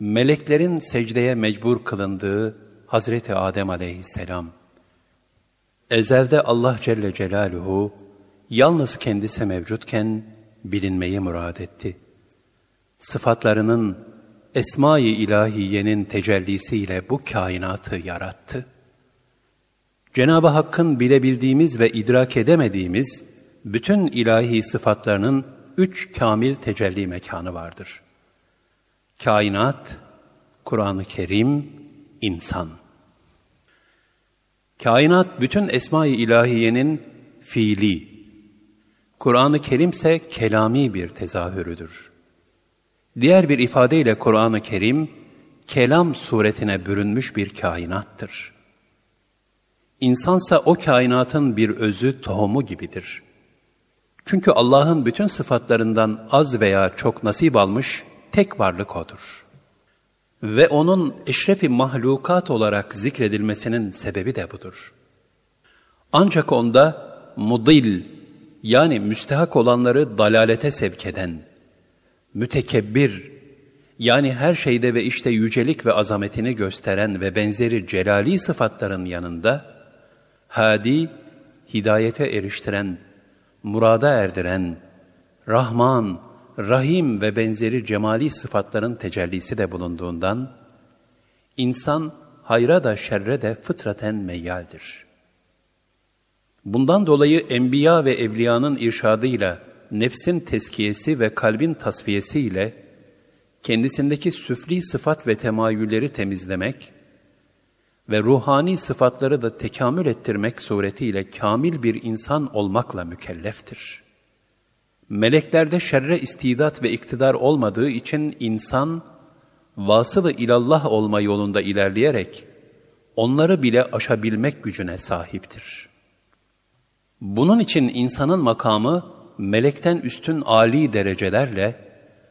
meleklerin secdeye mecbur kılındığı Hazreti Adem aleyhisselam, ezelde Allah Celle Celaluhu, yalnız kendisi mevcutken bilinmeyi murad etti. Sıfatlarının Esma-i İlahiye'nin tecellisiyle bu kainatı yarattı. Cenab-ı Hakk'ın bilebildiğimiz ve idrak edemediğimiz bütün ilahi sıfatlarının üç kamil tecelli mekanı vardır. Kainat, Kur'an-ı Kerim, insan. Kainat bütün esma-i ilahiyenin fiili, Kur'an-ı Kerim ise kelami bir tezahürüdür. Diğer bir ifadeyle Kur'an-ı Kerim, kelam suretine bürünmüş bir kainattır. İnsansa o kainatın bir özü, tohumu gibidir. Çünkü Allah'ın bütün sıfatlarından az veya çok nasip almış tek varlık O'dur. Ve O'nun eşrefi mahlukat olarak zikredilmesinin sebebi de budur. Ancak O'nda mudil yani müstehak olanları dalalete sevk eden, mütekebbir yani her şeyde ve işte yücelik ve azametini gösteren ve benzeri celali sıfatların yanında, hadi, hidayete eriştiren, murada erdiren, Rahman, Rahim ve benzeri cemali sıfatların tecellisi de bulunduğundan, insan hayra da şerre de fıtraten meyyaldir. Bundan dolayı enbiya ve evliyanın irşadıyla nefsin teskiyesi ve kalbin tasfiyesi ile kendisindeki süfli sıfat ve temayülleri temizlemek ve ruhani sıfatları da tekamül ettirmek suretiyle kamil bir insan olmakla mükelleftir. Meleklerde şerre istidat ve iktidar olmadığı için insan, vasılı ilallah olma yolunda ilerleyerek, onları bile aşabilmek gücüne sahiptir. Bunun için insanın makamı, melekten üstün âli derecelerle,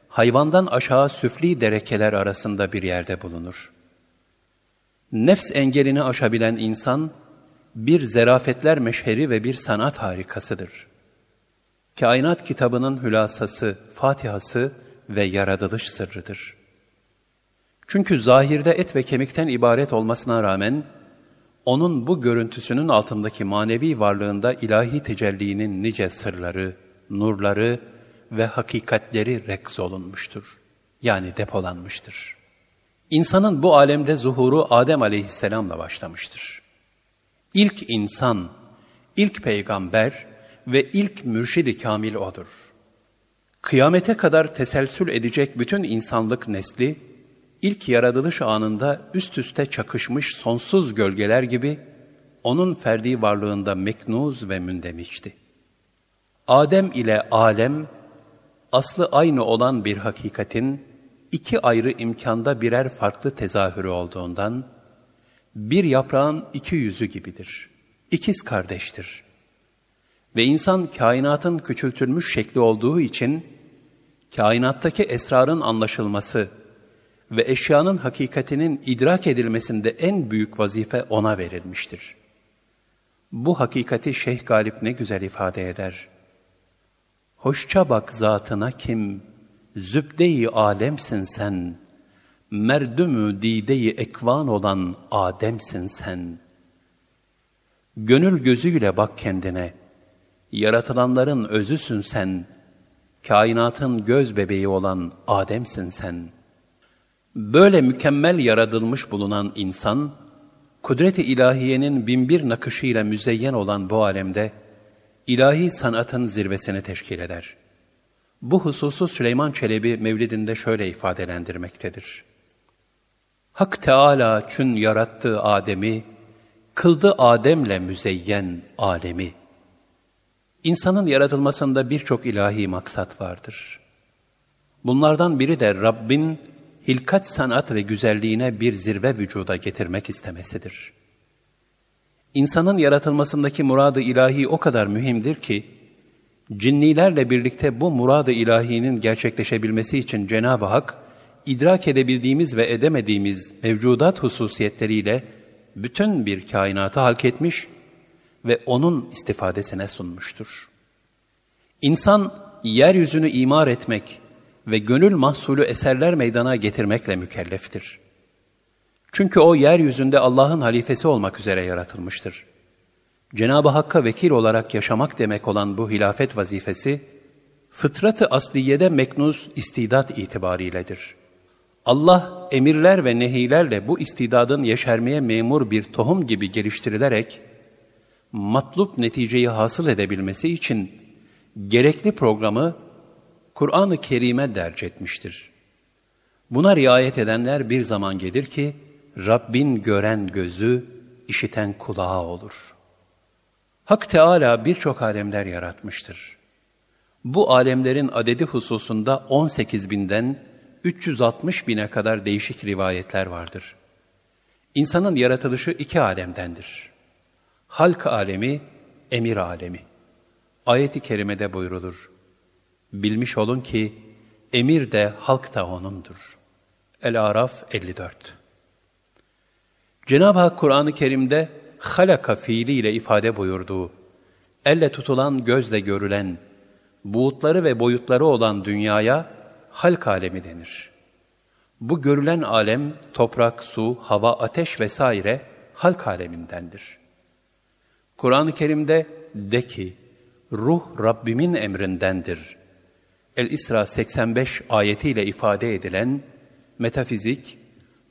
hayvandan aşağı süfli derekeler arasında bir yerde bulunur. Nefs engelini aşabilen insan, bir zerafetler meşheri ve bir sanat harikasıdır. Kainat kitabının hülasası, fatihası ve yaratılış sırrıdır. Çünkü zahirde et ve kemikten ibaret olmasına rağmen, onun bu görüntüsünün altındaki manevi varlığında ilahi tecellinin nice sırları, nurları ve hakikatleri reks olunmuştur. Yani depolanmıştır. İnsanın bu alemde zuhuru Adem aleyhisselamla başlamıştır. İlk insan, ilk peygamber ve ilk mürşidi kamil O'dur. Kıyamete kadar teselsül edecek bütün insanlık nesli, ilk yaratılış anında üst üste çakışmış sonsuz gölgeler gibi, onun ferdi varlığında meknuz ve mündemişti. Adem ile alem, aslı aynı olan bir hakikatin, iki ayrı imkanda birer farklı tezahürü olduğundan, bir yaprağın iki yüzü gibidir. İkiz kardeştir. Ve insan kainatın küçültülmüş şekli olduğu için, kainattaki esrarın anlaşılması ve eşyanın hakikatinin idrak edilmesinde en büyük vazife ona verilmiştir. Bu hakikati Şeyh Galip ne güzel ifade eder. Hoşça bak zatına kim, zübde-i alemsin sen, merdümü dide-i ekvan olan Ademsin sen. Gönül gözüyle bak kendine, yaratılanların özüsün sen, kainatın göz bebeği olan Ademsin sen. Böyle mükemmel yaratılmış bulunan insan, kudret-i ilahiyenin binbir nakışıyla müzeyyen olan bu alemde, ilahi sanatın zirvesini teşkil eder.'' Bu hususu Süleyman Çelebi Mevlidinde şöyle ifadelendirmektedir. Hak Teala çün yarattı Adem'i, kıldı Adem'le müzeyyen alemi. İnsanın yaratılmasında birçok ilahi maksat vardır. Bunlardan biri de Rabbin hilkat sanat ve güzelliğine bir zirve vücuda getirmek istemesidir. İnsanın yaratılmasındaki muradı ilahi o kadar mühimdir ki, Cinnilerle birlikte bu murad-ı ilahinin gerçekleşebilmesi için Cenab-ı Hak, idrak edebildiğimiz ve edemediğimiz mevcudat hususiyetleriyle bütün bir kainatı halk etmiş ve onun istifadesine sunmuştur. İnsan, yeryüzünü imar etmek, ve gönül mahsulü eserler meydana getirmekle mükelleftir. Çünkü o yeryüzünde Allah'ın halifesi olmak üzere yaratılmıştır. Cenab-ı Hakk'a vekil olarak yaşamak demek olan bu hilafet vazifesi, fıtratı asliyede meknuz istidat itibariyledir. Allah emirler ve nehilerle bu istidadın yeşermeye memur bir tohum gibi geliştirilerek, matlup neticeyi hasıl edebilmesi için gerekli programı Kur'an-ı Kerim'e derc etmiştir. Buna riayet edenler bir zaman gelir ki, Rabbin gören gözü, işiten kulağı olur. Hak Teala birçok alemler yaratmıştır. Bu alemlerin adedi hususunda 18 binden 360 bine kadar değişik rivayetler vardır. İnsanın yaratılışı iki alemdendir. Halk alemi, emir alemi. Ayet-i kerimede buyrulur. Bilmiş olun ki emir de halk da O'nundur. El-Araf 54 Cenab-ı Hak Kur'an-ı Kerim'de halaka fiiliyle ifade buyurduğu, elle tutulan gözle görülen, buğutları ve boyutları olan dünyaya halk alemi denir. Bu görülen alem toprak, su, hava, ateş vesaire halk alemindendir. Kur'an-ı Kerim'de de ki, ruh Rabbimin emrindendir. El-İsra 85 ayetiyle ifade edilen metafizik,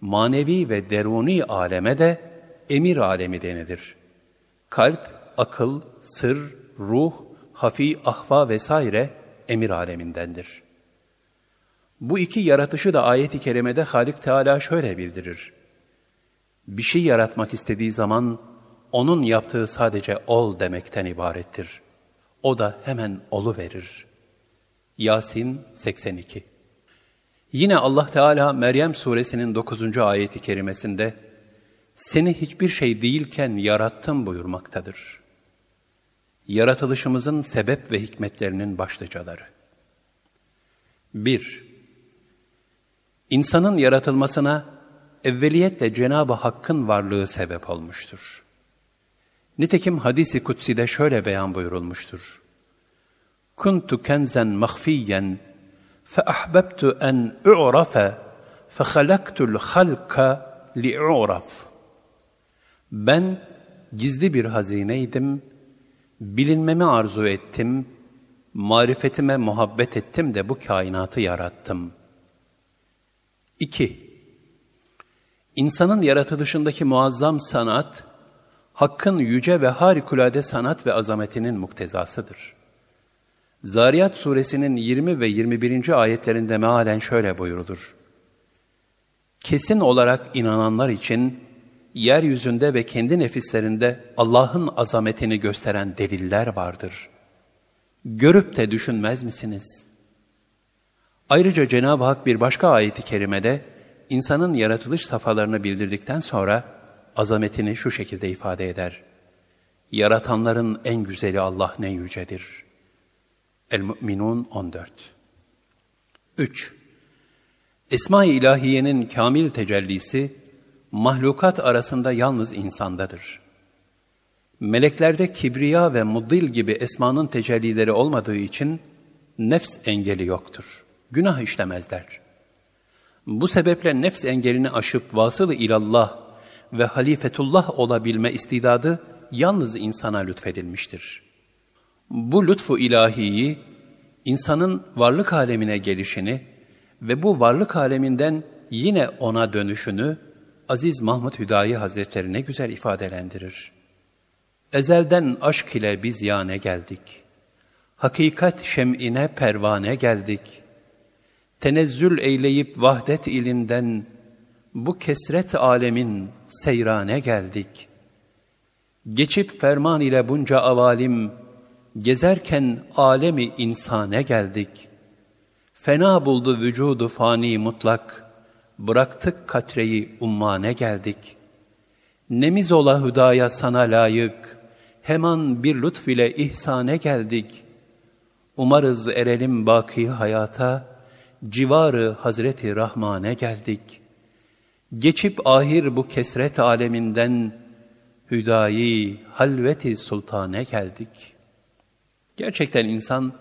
manevi ve deruni aleme de emir alemi denilir. Kalp, akıl, sır, ruh, hafi, ahva vesaire emir alemindendir. Bu iki yaratışı da ayet-i kerimede Halik Teala şöyle bildirir. Bir şey yaratmak istediği zaman onun yaptığı sadece ol demekten ibarettir. O da hemen olu verir. Yasin 82 Yine Allah Teala Meryem suresinin 9. ayeti kerimesinde seni hiçbir şey değilken yarattım buyurmaktadır. Yaratılışımızın sebep ve hikmetlerinin başlıcaları. 1. İnsanın yaratılmasına evveliyetle Cenab-ı Hakk'ın varlığı sebep olmuştur. Nitekim hadisi kutsi'de şöyle beyan buyurulmuştur. Kuntu kenzen mahfiyen fe ahbabtu en u'rafe fe halaktul halka li u'raf. Ben gizli bir hazineydim, bilinmemi arzu ettim, marifetime muhabbet ettim de bu kainatı yarattım. 2. İnsanın yaratılışındaki muazzam sanat, Hakk'ın yüce ve harikulade sanat ve azametinin muktezasıdır. Zariyat suresinin 20 ve 21. ayetlerinde mealen şöyle buyurulur. Kesin olarak inananlar için yeryüzünde ve kendi nefislerinde Allah'ın azametini gösteren deliller vardır. Görüp de düşünmez misiniz? Ayrıca Cenab-ı Hak bir başka ayeti kerimede insanın yaratılış safhalarını bildirdikten sonra azametini şu şekilde ifade eder. Yaratanların en güzeli Allah ne yücedir.'' El-Mü'minun 14 3. Esma-i İlahiye'nin kamil tecellisi, mahlukat arasında yalnız insandadır. Meleklerde kibriya ve muddil gibi esmanın tecellileri olmadığı için, nefs engeli yoktur. Günah işlemezler. Bu sebeple nefs engelini aşıp vasıl ilallah ve halifetullah olabilme istidadı yalnız insana lütfedilmiştir.'' Bu lütfu ilahiyi, insanın varlık alemine gelişini ve bu varlık aleminden yine ona dönüşünü Aziz Mahmud Hüdayi Hazretleri ne güzel ifadelendirir. Ezelden aşk ile biz yane geldik. Hakikat şem'ine pervane geldik. Tenezzül eyleyip vahdet ilinden bu kesret alemin seyrane geldik. Geçip ferman ile bunca avalim Gezerken alemi insane geldik. Fena buldu vücudu fani mutlak. Bıraktık katreyi ummane geldik. Nemiz ola hüdaya sana layık. Hemen bir lütf ile ihsane geldik. Umarız erelim baki hayata. Civarı Hazreti Rahman'e geldik. Geçip ahir bu kesret aleminden hüdayi halveti sultane geldik.'' Gerçekten insan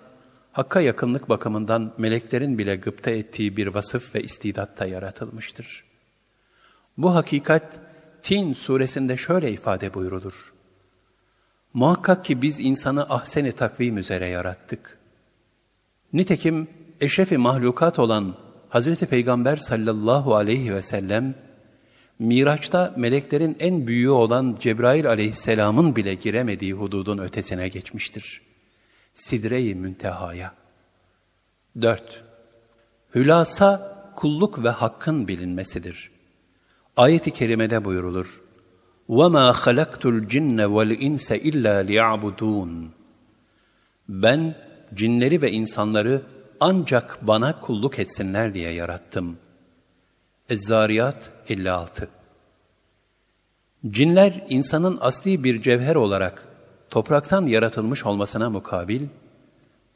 Hakka yakınlık bakımından meleklerin bile gıpta ettiği bir vasıf ve istidatta yaratılmıştır. Bu hakikat Tin suresinde şöyle ifade buyurulur. Muhakkak ki biz insanı ahseni takvim üzere yarattık. Nitekim eşrefi mahlukat olan Hazreti Peygamber sallallahu aleyhi ve sellem, Miraç'ta meleklerin en büyüğü olan Cebrail aleyhisselamın bile giremediği hududun ötesine geçmiştir. Sidre-i Münteha'ya. 4. Hülasa kulluk ve hakkın bilinmesidir. Ayet-i kerimede buyurulur. وَمَا خَلَقْتُ الْجِنَّ وَالْاِنْسَ اِلَّا لِيَعْبُدُونَ Ben cinleri ve insanları ancak bana kulluk etsinler diye yarattım. Ez-Zariyat 56 Cinler insanın asli bir cevher olarak topraktan yaratılmış olmasına mukabil,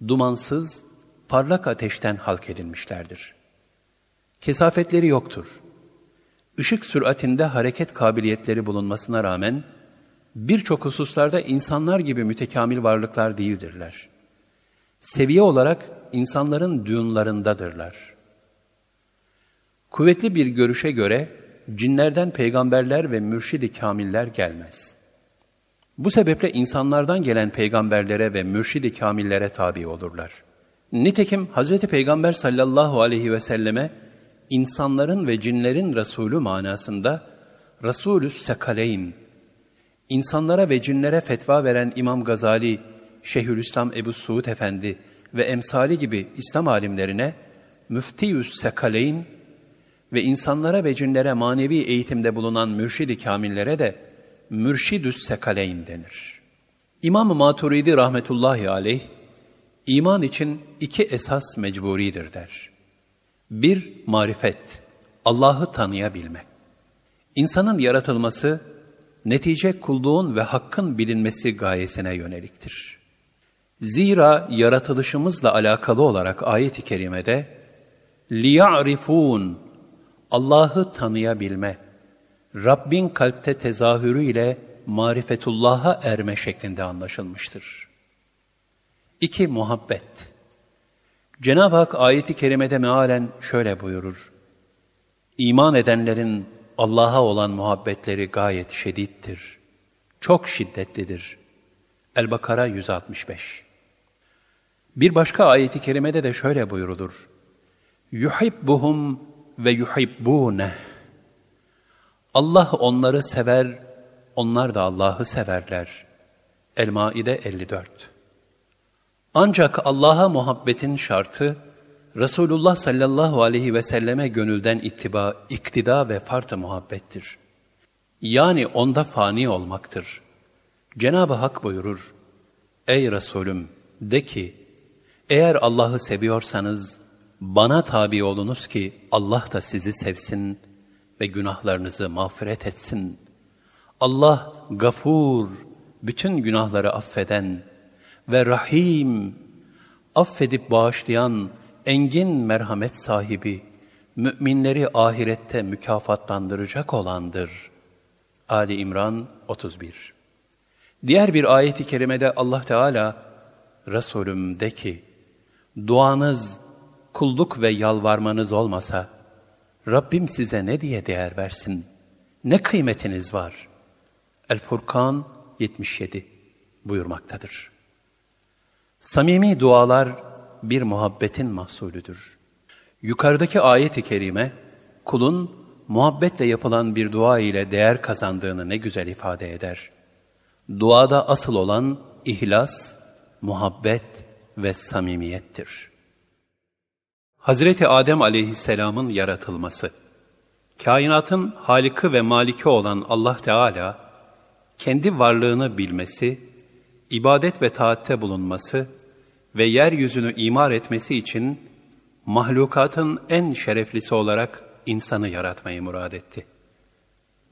dumansız, parlak ateşten halk edilmişlerdir. Kesafetleri yoktur. Işık süratinde hareket kabiliyetleri bulunmasına rağmen, birçok hususlarda insanlar gibi mütekamil varlıklar değildirler. Seviye olarak insanların düğünlarındadırlar. Kuvvetli bir görüşe göre, cinlerden peygamberler ve mürşidi kamiller gelmez. Bu sebeple insanlardan gelen peygamberlere ve mürşidi kamillere tabi olurlar. Nitekim Hz. Peygamber sallallahu aleyhi ve selleme insanların ve cinlerin Resulü manasında Resulü Sekaleyn, insanlara ve cinlere fetva veren İmam Gazali, Şeyhülislam Ebu Suud Efendi ve emsali gibi İslam alimlerine Müftiyüs Sekaleyn ve insanlara ve cinlere manevi eğitimde bulunan mürşidi kamillere de Mürşidüs Sekaleyn denir. İmam-ı Maturidi rahmetullahi aleyh, iman için iki esas mecburidir der. Bir, marifet, Allah'ı tanıyabilme. İnsanın yaratılması, netice kulluğun ve hakkın bilinmesi gayesine yöneliktir. Zira yaratılışımızla alakalı olarak ayet-i kerimede liya'rifun Allah'ı tanıyabilme, Rabbin kalpte tezahürü ile marifetullah'a erme şeklinde anlaşılmıştır. 2. Muhabbet Cenab-ı Hak ayeti kerimede mealen şöyle buyurur. İman edenlerin Allah'a olan muhabbetleri gayet şedittir. Çok şiddetlidir. El-Bakara 165 bir başka ayeti kerimede de şöyle buyurulur. Yuhibbuhum ve yuhibbûneh. Allah onları sever, onlar da Allah'ı severler. El-Maide 54 Ancak Allah'a muhabbetin şartı, Resulullah sallallahu aleyhi ve selleme gönülden ittiba, iktida ve fart muhabbettir. Yani onda fani olmaktır. Cenab-ı Hak buyurur, Ey Resulüm de ki, eğer Allah'ı seviyorsanız, bana tabi olunuz ki Allah da sizi sevsin ve günahlarınızı mağfiret etsin. Allah gafur, bütün günahları affeden ve rahim, affedip bağışlayan engin merhamet sahibi, müminleri ahirette mükafatlandıracak olandır. Ali İmran 31 Diğer bir ayeti kerimede Allah Teala, Resulüm de ki, duanız, kulluk ve yalvarmanız olmasa, Rabbim size ne diye değer versin? Ne kıymetiniz var? El-Furkan 77 buyurmaktadır. Samimi dualar bir muhabbetin mahsulüdür. Yukarıdaki ayet-i kerime, kulun muhabbetle yapılan bir dua ile değer kazandığını ne güzel ifade eder. Duada asıl olan ihlas, muhabbet ve samimiyettir. Hazreti Adem aleyhisselamın yaratılması Kainatın halikı ve maliki olan Allah Teala, kendi varlığını bilmesi, ibadet ve taatte bulunması ve yeryüzünü imar etmesi için mahlukatın en şereflisi olarak insanı yaratmayı murad etti.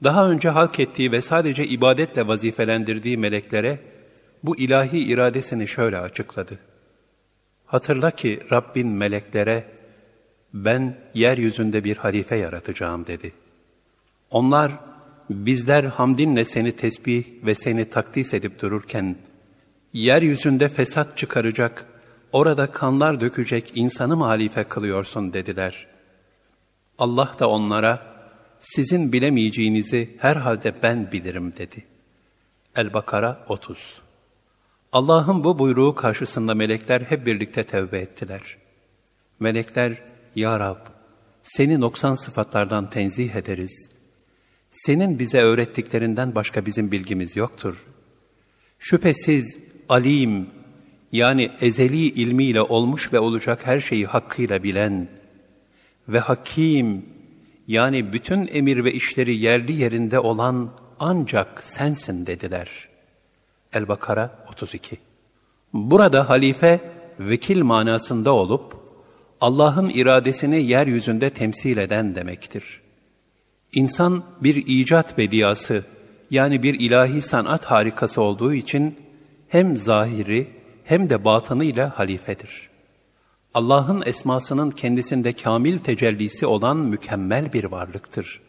Daha önce halk ettiği ve sadece ibadetle vazifelendirdiği meleklere bu ilahi iradesini şöyle açıkladı. Hatırla ki Rabbin meleklere ben yeryüzünde bir halife yaratacağım dedi. Onlar bizler hamdinle seni tesbih ve seni takdis edip dururken yeryüzünde fesat çıkaracak, orada kanlar dökecek insanı mı halife kılıyorsun dediler. Allah da onlara, sizin bilemeyeceğinizi herhalde ben bilirim dedi. El-Bakara 30 Allah'ın bu buyruğu karşısında melekler hep birlikte tevbe ettiler. Melekler, Ya Rab, seni noksan sıfatlardan tenzih ederiz. Senin bize öğrettiklerinden başka bizim bilgimiz yoktur. Şüphesiz alim, yani ezeli ilmiyle olmuş ve olacak her şeyi hakkıyla bilen ve hakim, yani bütün emir ve işleri yerli yerinde olan ancak sensin dediler. El-Bakara 32 Burada halife, vekil manasında olup, Allah'ın iradesini yeryüzünde temsil eden demektir. İnsan bir icat bediyası, yani bir ilahi sanat harikası olduğu için, hem zahiri hem de batınıyla halifedir. Allah'ın esmasının kendisinde kamil tecellisi olan mükemmel bir varlıktır.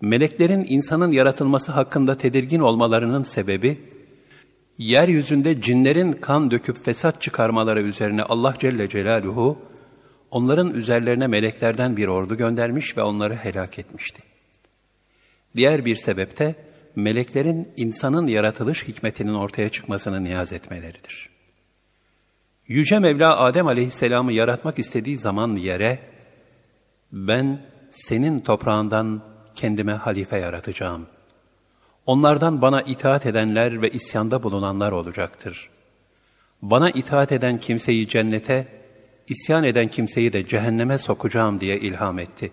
Meleklerin insanın yaratılması hakkında tedirgin olmalarının sebebi, yeryüzünde cinlerin kan döküp fesat çıkarmaları üzerine Allah Celle Celaluhu, onların üzerlerine meleklerden bir ordu göndermiş ve onları helak etmişti. Diğer bir sebepte, meleklerin insanın yaratılış hikmetinin ortaya çıkmasını niyaz etmeleridir. Yüce Mevla Adem aleyhisselamı yaratmak istediği zaman yere, ben senin toprağından kendime halife yaratacağım. Onlardan bana itaat edenler ve isyanda bulunanlar olacaktır. Bana itaat eden kimseyi cennete, isyan eden kimseyi de cehenneme sokacağım diye ilham etti.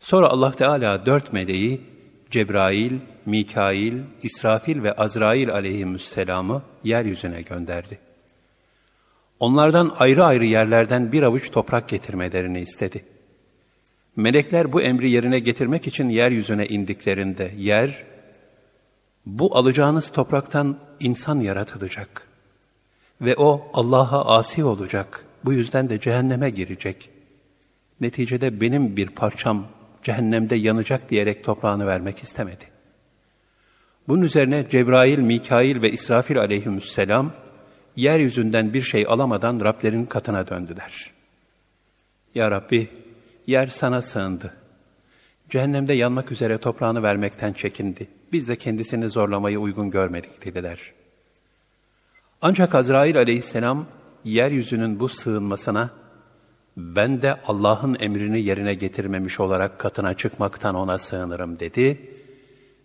Sonra Allah Teala dört meleği, Cebrail, Mikail, İsrafil ve Azrail aleyhisselamı yeryüzüne gönderdi. Onlardan ayrı ayrı yerlerden bir avuç toprak getirmelerini istedi. Melekler bu emri yerine getirmek için yeryüzüne indiklerinde yer, bu alacağınız topraktan insan yaratılacak ve o Allah'a asi olacak, bu yüzden de cehenneme girecek. Neticede benim bir parçam cehennemde yanacak diyerek toprağını vermek istemedi. Bunun üzerine Cebrail, Mikail ve İsrafil aleyhisselam, yeryüzünden bir şey alamadan Rablerin katına döndüler. Ya Rabbi, yer sana sığındı. Cehennemde yanmak üzere toprağını vermekten çekindi. Biz de kendisini zorlamayı uygun görmedik dediler. Ancak Azrail aleyhisselam yeryüzünün bu sığınmasına ben de Allah'ın emrini yerine getirmemiş olarak katına çıkmaktan ona sığınırım dedi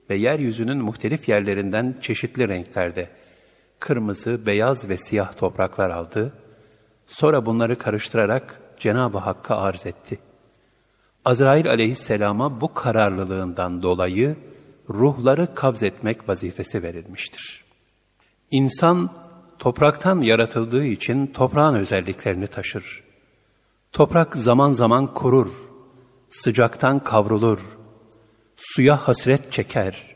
ve yeryüzünün muhtelif yerlerinden çeşitli renklerde kırmızı, beyaz ve siyah topraklar aldı. Sonra bunları karıştırarak Cenab-ı Hakk'a arz etti. Azrail aleyhisselama bu kararlılığından dolayı ruhları kabz etmek vazifesi verilmiştir. İnsan topraktan yaratıldığı için toprağın özelliklerini taşır. Toprak zaman zaman kurur, sıcaktan kavrulur, suya hasret çeker,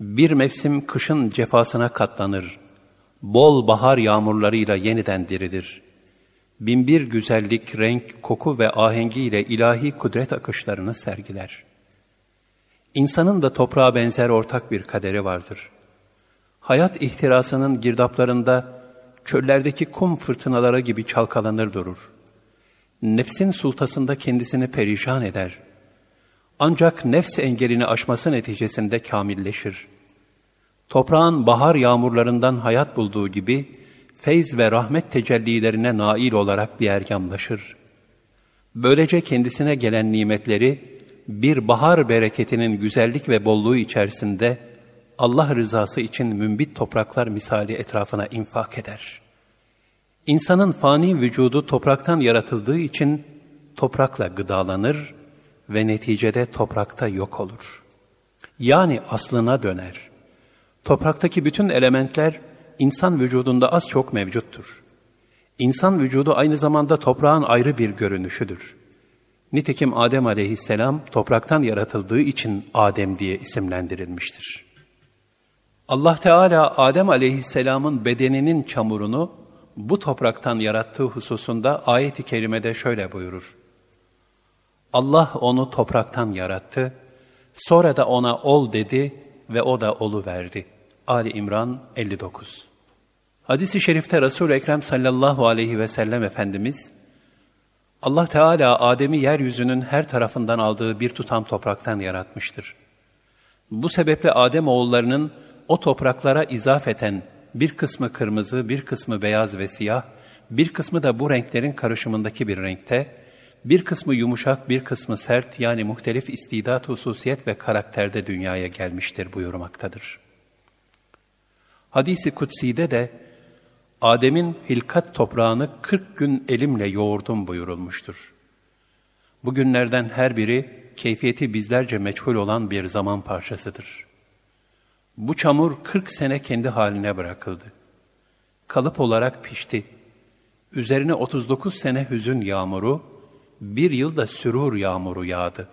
bir mevsim kışın cefasına katlanır, bol bahar yağmurlarıyla yeniden dirilir. Binbir güzellik, renk, koku ve ahengiyle ilahi kudret akışlarını sergiler. İnsanın da toprağa benzer ortak bir kaderi vardır. Hayat ihtirasının girdaplarında çöllerdeki kum fırtınaları gibi çalkalanır durur. Nefsin sultasında kendisini perişan eder. Ancak nefs engelini aşması neticesinde kamilleşir.'' toprağın bahar yağmurlarından hayat bulduğu gibi, feyz ve rahmet tecellilerine nail olarak bir ergamlaşır. Böylece kendisine gelen nimetleri, bir bahar bereketinin güzellik ve bolluğu içerisinde, Allah rızası için mümbit topraklar misali etrafına infak eder. İnsanın fani vücudu topraktan yaratıldığı için, toprakla gıdalanır ve neticede toprakta yok olur. Yani aslına döner.'' Topraktaki bütün elementler insan vücudunda az çok mevcuttur. İnsan vücudu aynı zamanda toprağın ayrı bir görünüşüdür. Nitekim Adem aleyhisselam topraktan yaratıldığı için Adem diye isimlendirilmiştir. Allah Teala Adem aleyhisselamın bedeninin çamurunu bu topraktan yarattığı hususunda ayet-i kerimede şöyle buyurur. Allah onu topraktan yarattı, sonra da ona ol dedi ve o da olu verdi. Ali İmran 59 Hadis-i şerifte Resul-i Ekrem sallallahu aleyhi ve sellem Efendimiz, Allah Teala Adem'i yeryüzünün her tarafından aldığı bir tutam topraktan yaratmıştır. Bu sebeple Adem oğullarının o topraklara izafeten bir kısmı kırmızı, bir kısmı beyaz ve siyah, bir kısmı da bu renklerin karışımındaki bir renkte, bir kısmı yumuşak, bir kısmı sert yani muhtelif istidat, hususiyet ve karakterde dünyaya gelmiştir buyurmaktadır. Hadisi kutsi'de de Adem'in hilkat toprağını 40 gün elimle yoğurdum buyurulmuştur. Bu günlerden her biri keyfiyeti bizlerce meçhul olan bir zaman parçasıdır. Bu çamur 40 sene kendi haline bırakıldı. Kalıp olarak pişti. Üzerine 39 sene hüzün yağmuru, bir yılda sürur yağmuru yağdı.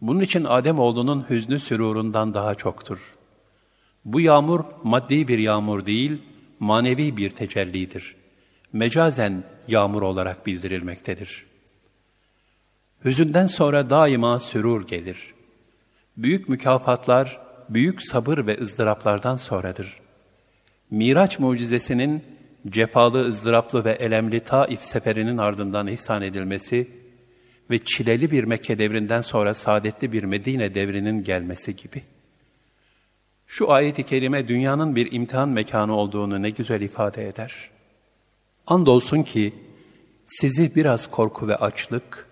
Bunun için Ademoğlunun hüznü sürurundan daha çoktur. Bu yağmur maddi bir yağmur değil, manevi bir tecellidir. Mecazen yağmur olarak bildirilmektedir. Hüzünden sonra daima sürur gelir. Büyük mükafatlar, büyük sabır ve ızdıraplardan sonradır. Miraç mucizesinin cefalı, ızdıraplı ve elemli Taif seferinin ardından ihsan edilmesi ve çileli bir Mekke devrinden sonra saadetli bir Medine devrinin gelmesi gibi. Şu ayet-i kerime dünyanın bir imtihan mekanı olduğunu ne güzel ifade eder. Andolsun ki sizi biraz korku ve açlık,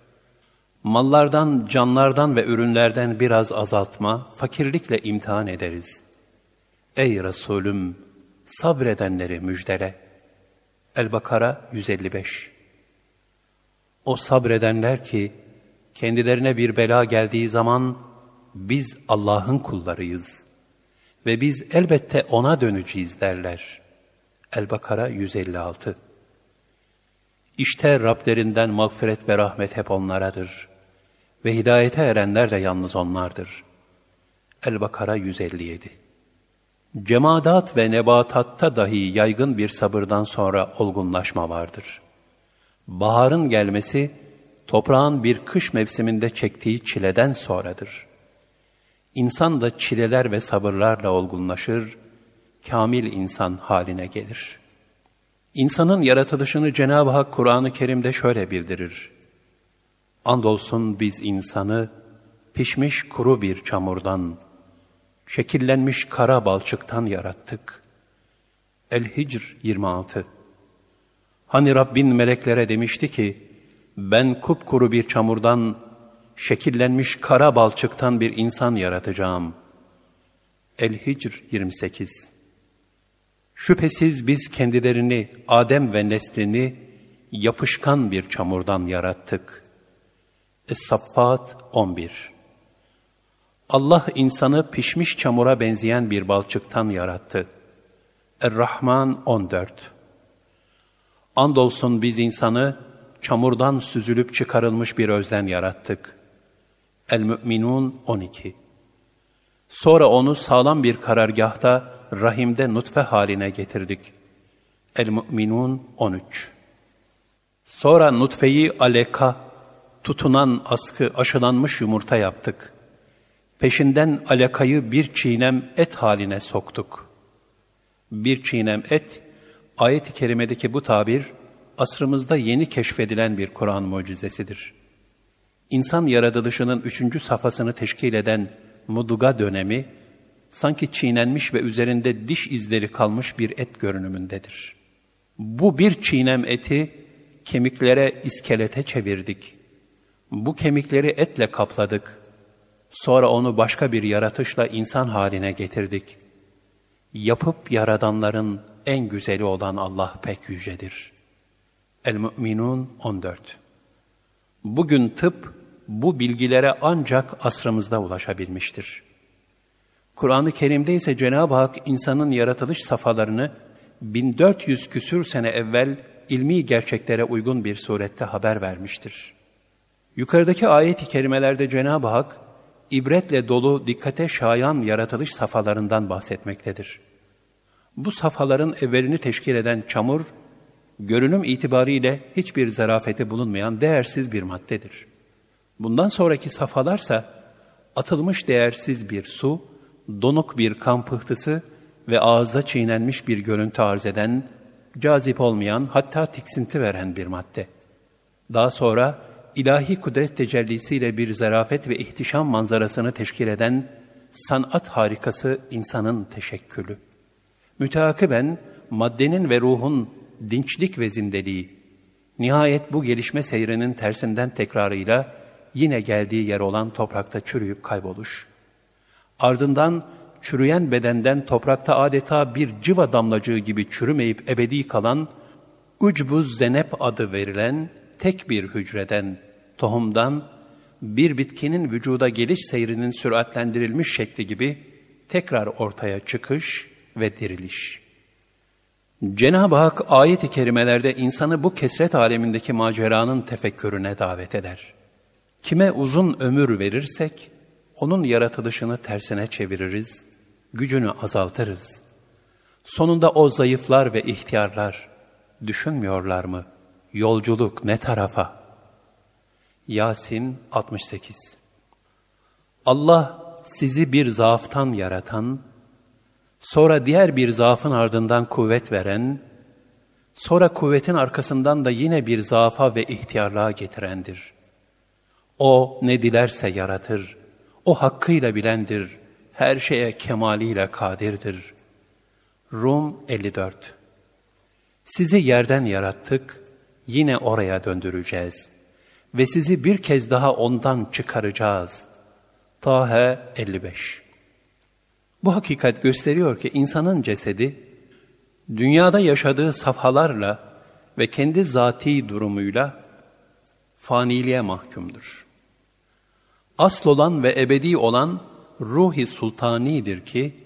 mallardan, canlardan ve ürünlerden biraz azaltma, fakirlikle imtihan ederiz. Ey Resulüm, sabredenleri müjdele.'' El-Bakara 155 O sabredenler ki kendilerine bir bela geldiği zaman biz Allah'ın kullarıyız ve biz elbette O'na döneceğiz derler. El-Bakara 156 İşte Rablerinden mağfiret ve rahmet hep onlaradır ve hidayete erenler de yalnız onlardır. El-Bakara 157 Cemadat ve nebatatta dahi yaygın bir sabırdan sonra olgunlaşma vardır. Baharın gelmesi, toprağın bir kış mevsiminde çektiği çileden sonradır. İnsan da çileler ve sabırlarla olgunlaşır, kamil insan haline gelir. İnsanın yaratılışını Cenab-ı Hak Kur'an-ı Kerim'de şöyle bildirir. Andolsun biz insanı pişmiş kuru bir çamurdan, şekillenmiş kara balçıktan yarattık. El-Hicr 26 Hani Rabbin meleklere demişti ki, ben kupkuru bir çamurdan, şekillenmiş kara balçıktan bir insan yaratacağım. El-Hicr 28 Şüphesiz biz kendilerini, Adem ve neslini yapışkan bir çamurdan yarattık. Es-Saffat 11 Allah insanı pişmiş çamura benzeyen bir balçıktan yarattı. Er-Rahman 14 Andolsun biz insanı çamurdan süzülüp çıkarılmış bir özden yarattık. El-Mü'minun 12 Sonra onu sağlam bir karargahta rahimde nutfe haline getirdik. El-Mü'minun 13 Sonra nutfeyi aleka, tutunan askı aşılanmış yumurta yaptık.'' Peşinden alakayı bir çiğnem et haline soktuk. Bir çiğnem et, ayet-i kerimedeki bu tabir, asrımızda yeni keşfedilen bir Kur'an mucizesidir. İnsan yaratılışının üçüncü safhasını teşkil eden muduga dönemi, sanki çiğnenmiş ve üzerinde diş izleri kalmış bir et görünümündedir. Bu bir çiğnem eti kemiklere, iskelete çevirdik. Bu kemikleri etle kapladık. Sonra onu başka bir yaratışla insan haline getirdik. Yapıp yaradanların en güzeli olan Allah pek yücedir. El-Mü'minun 14 Bugün tıp bu bilgilere ancak asrımızda ulaşabilmiştir. Kur'an-ı Kerim'de ise Cenab-ı Hak insanın yaratılış safhalarını 1400 küsür sene evvel ilmi gerçeklere uygun bir surette haber vermiştir. Yukarıdaki ayet-i kerimelerde Cenab-ı Hak ibretle dolu dikkate şayan yaratılış safhalarından bahsetmektedir. Bu safhaların evvelini teşkil eden çamur, görünüm itibariyle hiçbir zarafeti bulunmayan değersiz bir maddedir. Bundan sonraki safhalarsa atılmış değersiz bir su, donuk bir kan pıhtısı ve ağızda çiğnenmiş bir görüntü arz eden, cazip olmayan hatta tiksinti veren bir madde. Daha sonra ilahi kudret tecellisiyle bir zarafet ve ihtişam manzarasını teşkil eden sanat harikası insanın teşekkülü. Müteakiben maddenin ve ruhun dinçlik ve zindeliği, nihayet bu gelişme seyrinin tersinden tekrarıyla yine geldiği yer olan toprakta çürüyüp kayboluş. Ardından çürüyen bedenden toprakta adeta bir cıva damlacığı gibi çürümeyip ebedi kalan, ucbuz zenep adı verilen tek bir hücreden, tohumdan, bir bitkinin vücuda geliş seyrinin süratlendirilmiş şekli gibi tekrar ortaya çıkış ve diriliş. Cenab-ı Hak ayet-i kerimelerde insanı bu kesret alemindeki maceranın tefekkürüne davet eder. Kime uzun ömür verirsek, onun yaratılışını tersine çeviririz, gücünü azaltırız. Sonunda o zayıflar ve ihtiyarlar, düşünmüyorlar mı? Yolculuk ne tarafa? Yasin 68 Allah sizi bir zaaftan yaratan, sonra diğer bir zaafın ardından kuvvet veren, sonra kuvvetin arkasından da yine bir zaafa ve ihtiyarlığa getirendir. O ne dilerse yaratır, o hakkıyla bilendir, her şeye kemaliyle kadirdir. Rum 54 Sizi yerden yarattık, yine oraya döndüreceğiz. Ve sizi bir kez daha ondan çıkaracağız. Tahe 55 Bu hakikat gösteriyor ki insanın cesedi, dünyada yaşadığı safhalarla ve kendi zati durumuyla faniliğe mahkumdur. Asıl olan ve ebedi olan ruhi sultanidir ki,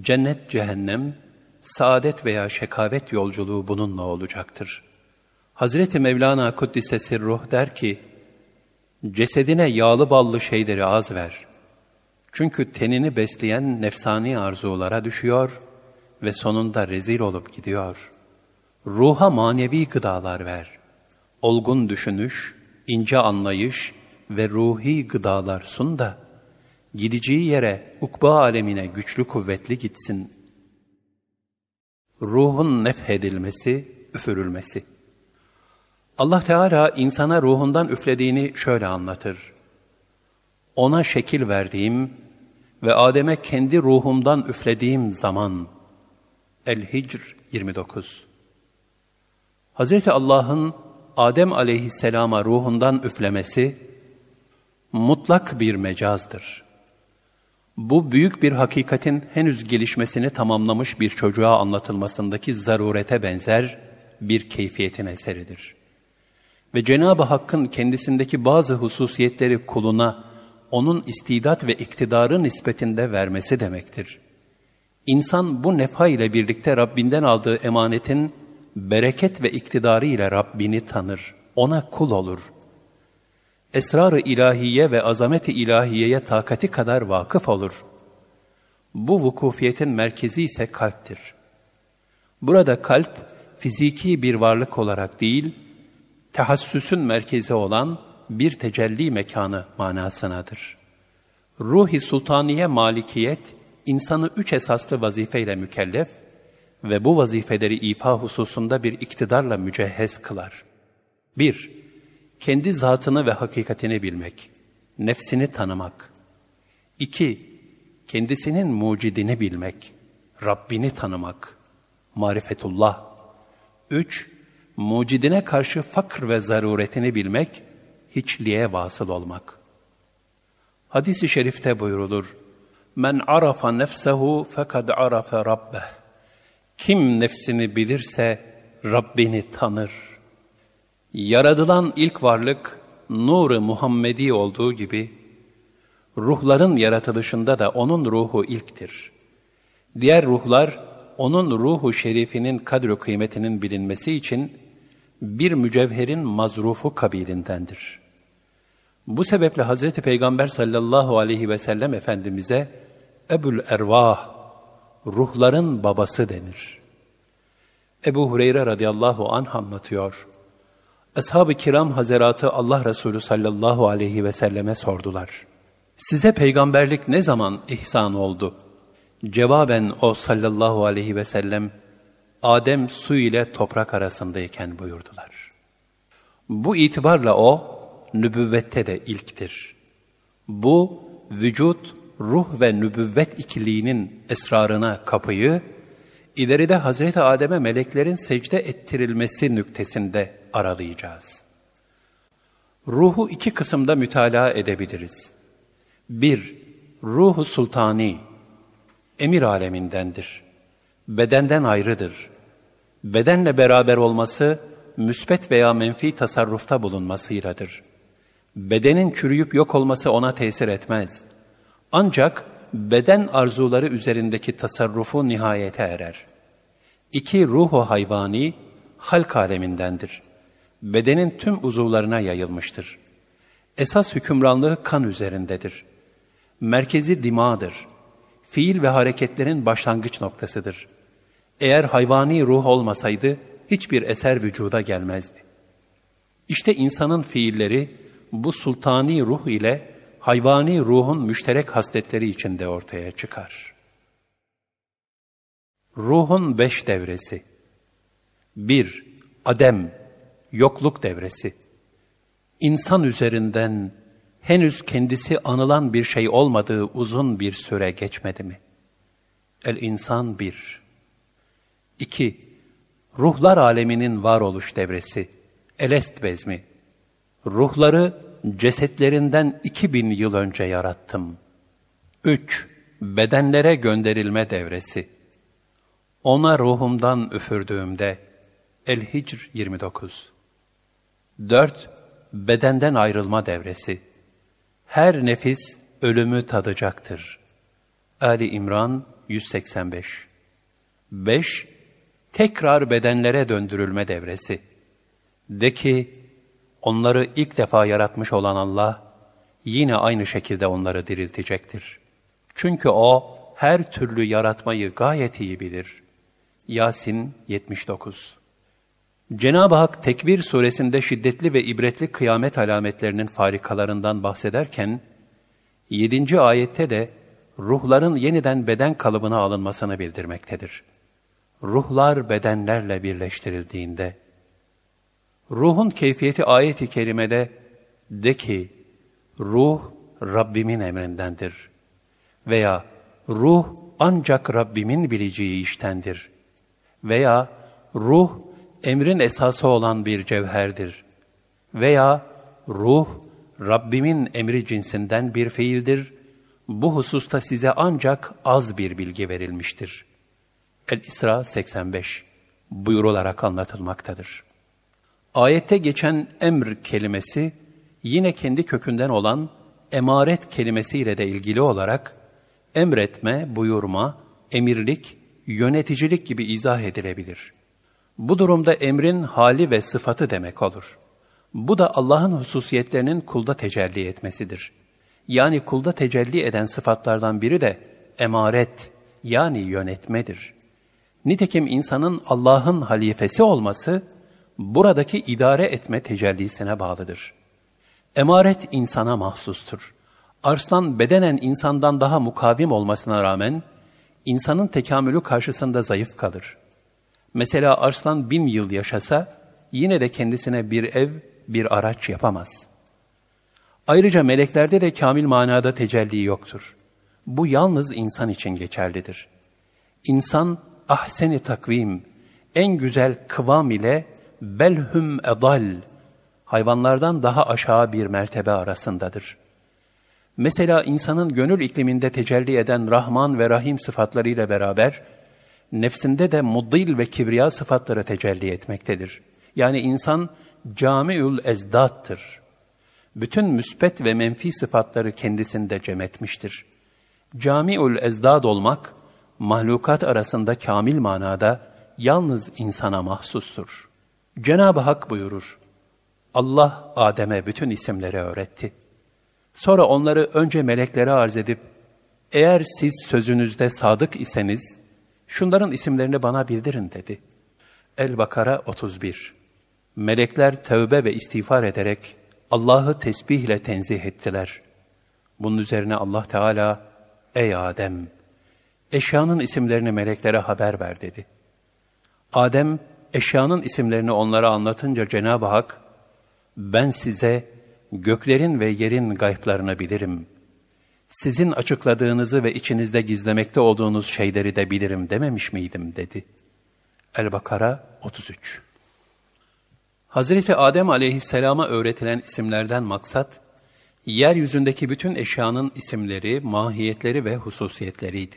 cennet cehennem, saadet veya şekavet yolculuğu bununla olacaktır. Hazreti Mevlana Kuddise Sirruh der ki, cesedine yağlı ballı şeyleri az ver. Çünkü tenini besleyen nefsani arzulara düşüyor ve sonunda rezil olup gidiyor. Ruha manevi gıdalar ver. Olgun düşünüş, ince anlayış ve ruhi gıdalar sun da, gideceği yere ukba alemine güçlü kuvvetli gitsin. Ruhun nefhedilmesi, üfürülmesi. Allah Teala insana ruhundan üflediğini şöyle anlatır. Ona şekil verdiğim ve Adem'e kendi ruhumdan üflediğim zaman El-Hicr 29 Hazreti Allah'ın Adem aleyhisselama ruhundan üflemesi mutlak bir mecazdır. Bu büyük bir hakikatin henüz gelişmesini tamamlamış bir çocuğa anlatılmasındaki zarurete benzer bir keyfiyetin eseridir. Ve Cenab-ı Hakk'ın kendisindeki bazı hususiyetleri kuluna, onun istidat ve iktidarı nispetinde vermesi demektir. İnsan bu nefha ile birlikte Rabbinden aldığı emanetin bereket ve iktidarı ile Rabbini tanır, ona kul olur.'' Esrar-ı ilahiye ve azameti ilahiyeye takati kadar vakıf olur. Bu vukufiyetin merkezi ise kalptir. Burada kalp, fiziki bir varlık olarak değil, tahassüsün merkezi olan bir tecelli mekanı manasınadır. Ruhi sultaniye malikiyet, insanı üç esaslı vazifeyle mükellef ve bu vazifeleri ifa hususunda bir iktidarla mücehhez kılar. 1- kendi zatını ve hakikatini bilmek, nefsini tanımak. İki, kendisinin mucidini bilmek, Rabbini tanımak, marifetullah. Üç, mucidine karşı fakr ve zaruretini bilmek, hiçliğe vasıl olmak. Hadis-i şerifte buyurulur, Men arafa nefsehu fekad arafe rabbeh. Kim nefsini bilirse Rabbini tanır.'' Yaradılan ilk varlık nuru Muhammedi olduğu gibi ruhların yaratılışında da onun ruhu ilktir. Diğer ruhlar onun ruhu şerifinin kadro kıymetinin bilinmesi için bir mücevherin mazrufu kabilindendir. Bu sebeple Hazreti Peygamber sallallahu aleyhi ve sellem Efendimiz'e Ebul Ervah, ruhların babası denir. Ebu Hureyre radıyallahu anh anlatıyor. Ashab-ı kiram hazeratı Allah Resulü sallallahu aleyhi ve selleme sordular. Size peygamberlik ne zaman ihsan oldu? Cevaben o sallallahu aleyhi ve sellem, Adem su ile toprak arasındayken buyurdular. Bu itibarla o, nübüvvette de ilktir. Bu, vücut, ruh ve nübüvvet ikiliğinin esrarına kapıyı, ileride Hazreti Adem'e meleklerin secde ettirilmesi nüktesinde aralayacağız. Ruhu iki kısımda mütalaa edebiliriz. Bir, ruhu sultani, emir alemindendir. Bedenden ayrıdır. Bedenle beraber olması, müsbet veya menfi tasarrufta bulunmasıyladır. Bedenin çürüyüp yok olması ona tesir etmez. Ancak beden arzuları üzerindeki tasarrufu nihayete erer. İki ruhu hayvani, halk alemindendir. Bedenin tüm uzuvlarına yayılmıştır. Esas hükümranlığı kan üzerindedir. Merkezi dimağdır. Fiil ve hareketlerin başlangıç noktasıdır. Eğer hayvani ruh olmasaydı, hiçbir eser vücuda gelmezdi. İşte insanın fiilleri bu sultani ruh ile hayvani ruhun müşterek hasletleri içinde ortaya çıkar. Ruhun beş devresi 1. Adem, yokluk devresi. İnsan üzerinden henüz kendisi anılan bir şey olmadığı uzun bir süre geçmedi mi? El-insan bir. 2. Ruhlar aleminin varoluş devresi. Elest bezmi. Ruhları cesetlerinden iki bin yıl önce yarattım. 3. Bedenlere gönderilme devresi. Ona ruhumdan üfürdüğümde, El-Hicr 29. 4. Bedenden ayrılma devresi. Her nefis ölümü tadacaktır. Ali İmran 185 5. Tekrar bedenlere döndürülme devresi. De ki, onları ilk defa yaratmış olan Allah, yine aynı şekilde onları diriltecektir. Çünkü O, her türlü yaratmayı gayet iyi bilir. Yasin 79 Cenab-ı Hak Tekbir suresinde şiddetli ve ibretli kıyamet alametlerinin farikalarından bahsederken, 7. ayette de ruhların yeniden beden kalıbına alınmasını bildirmektedir. Ruhlar bedenlerle birleştirildiğinde, ruhun keyfiyeti ayeti kerimede de ki, ruh Rabbimin emrindendir veya ruh ancak Rabbimin bileceği iştendir veya ruh emrin esası olan bir cevherdir veya ruh Rabbimin emri cinsinden bir fiildir. Bu hususta size ancak az bir bilgi verilmiştir. El-İsra 85 buyurularak anlatılmaktadır. Ayette geçen emr kelimesi yine kendi kökünden olan emaret kelimesiyle de ilgili olarak emretme, buyurma, emirlik, yöneticilik gibi izah edilebilir. Bu durumda emrin hali ve sıfatı demek olur. Bu da Allah'ın hususiyetlerinin kulda tecelli etmesidir. Yani kulda tecelli eden sıfatlardan biri de emaret yani yönetmedir. Nitekim insanın Allah'ın halifesi olması, buradaki idare etme tecellisine bağlıdır. Emaret insana mahsustur. Arslan bedenen insandan daha mukavim olmasına rağmen, insanın tekamülü karşısında zayıf kalır. Mesela arslan bin yıl yaşasa, yine de kendisine bir ev, bir araç yapamaz. Ayrıca meleklerde de kamil manada tecelli yoktur. Bu yalnız insan için geçerlidir. İnsan ahseni takvim, en güzel kıvam ile belhum edal, hayvanlardan daha aşağı bir mertebe arasındadır. Mesela insanın gönül ikliminde tecelli eden Rahman ve Rahim sıfatlarıyla beraber, nefsinde de muddil ve kibriya sıfatları tecelli etmektedir. Yani insan camiül ezdattır. Bütün müspet ve menfi sıfatları kendisinde cem etmiştir. Camiül ezdad olmak, mahlukat arasında kamil manada yalnız insana mahsustur. Cenab-ı Hak buyurur, Allah Adem'e bütün isimleri öğretti. Sonra onları önce meleklere arz edip, eğer siz sözünüzde sadık iseniz, şunların isimlerini bana bildirin dedi. El-Bakara 31 Melekler tövbe ve istiğfar ederek Allah'ı tesbihle tenzih ettiler. Bunun üzerine Allah Teala, Ey Adem! eşyanın isimlerini meleklere haber ver dedi. Adem, eşyanın isimlerini onlara anlatınca Cenab-ı Hak, ben size göklerin ve yerin gayplarını bilirim. Sizin açıkladığınızı ve içinizde gizlemekte olduğunuz şeyleri de bilirim dememiş miydim dedi. El-Bakara 33 Hazreti Adem aleyhisselama öğretilen isimlerden maksat, yeryüzündeki bütün eşyanın isimleri, mahiyetleri ve hususiyetleriydi.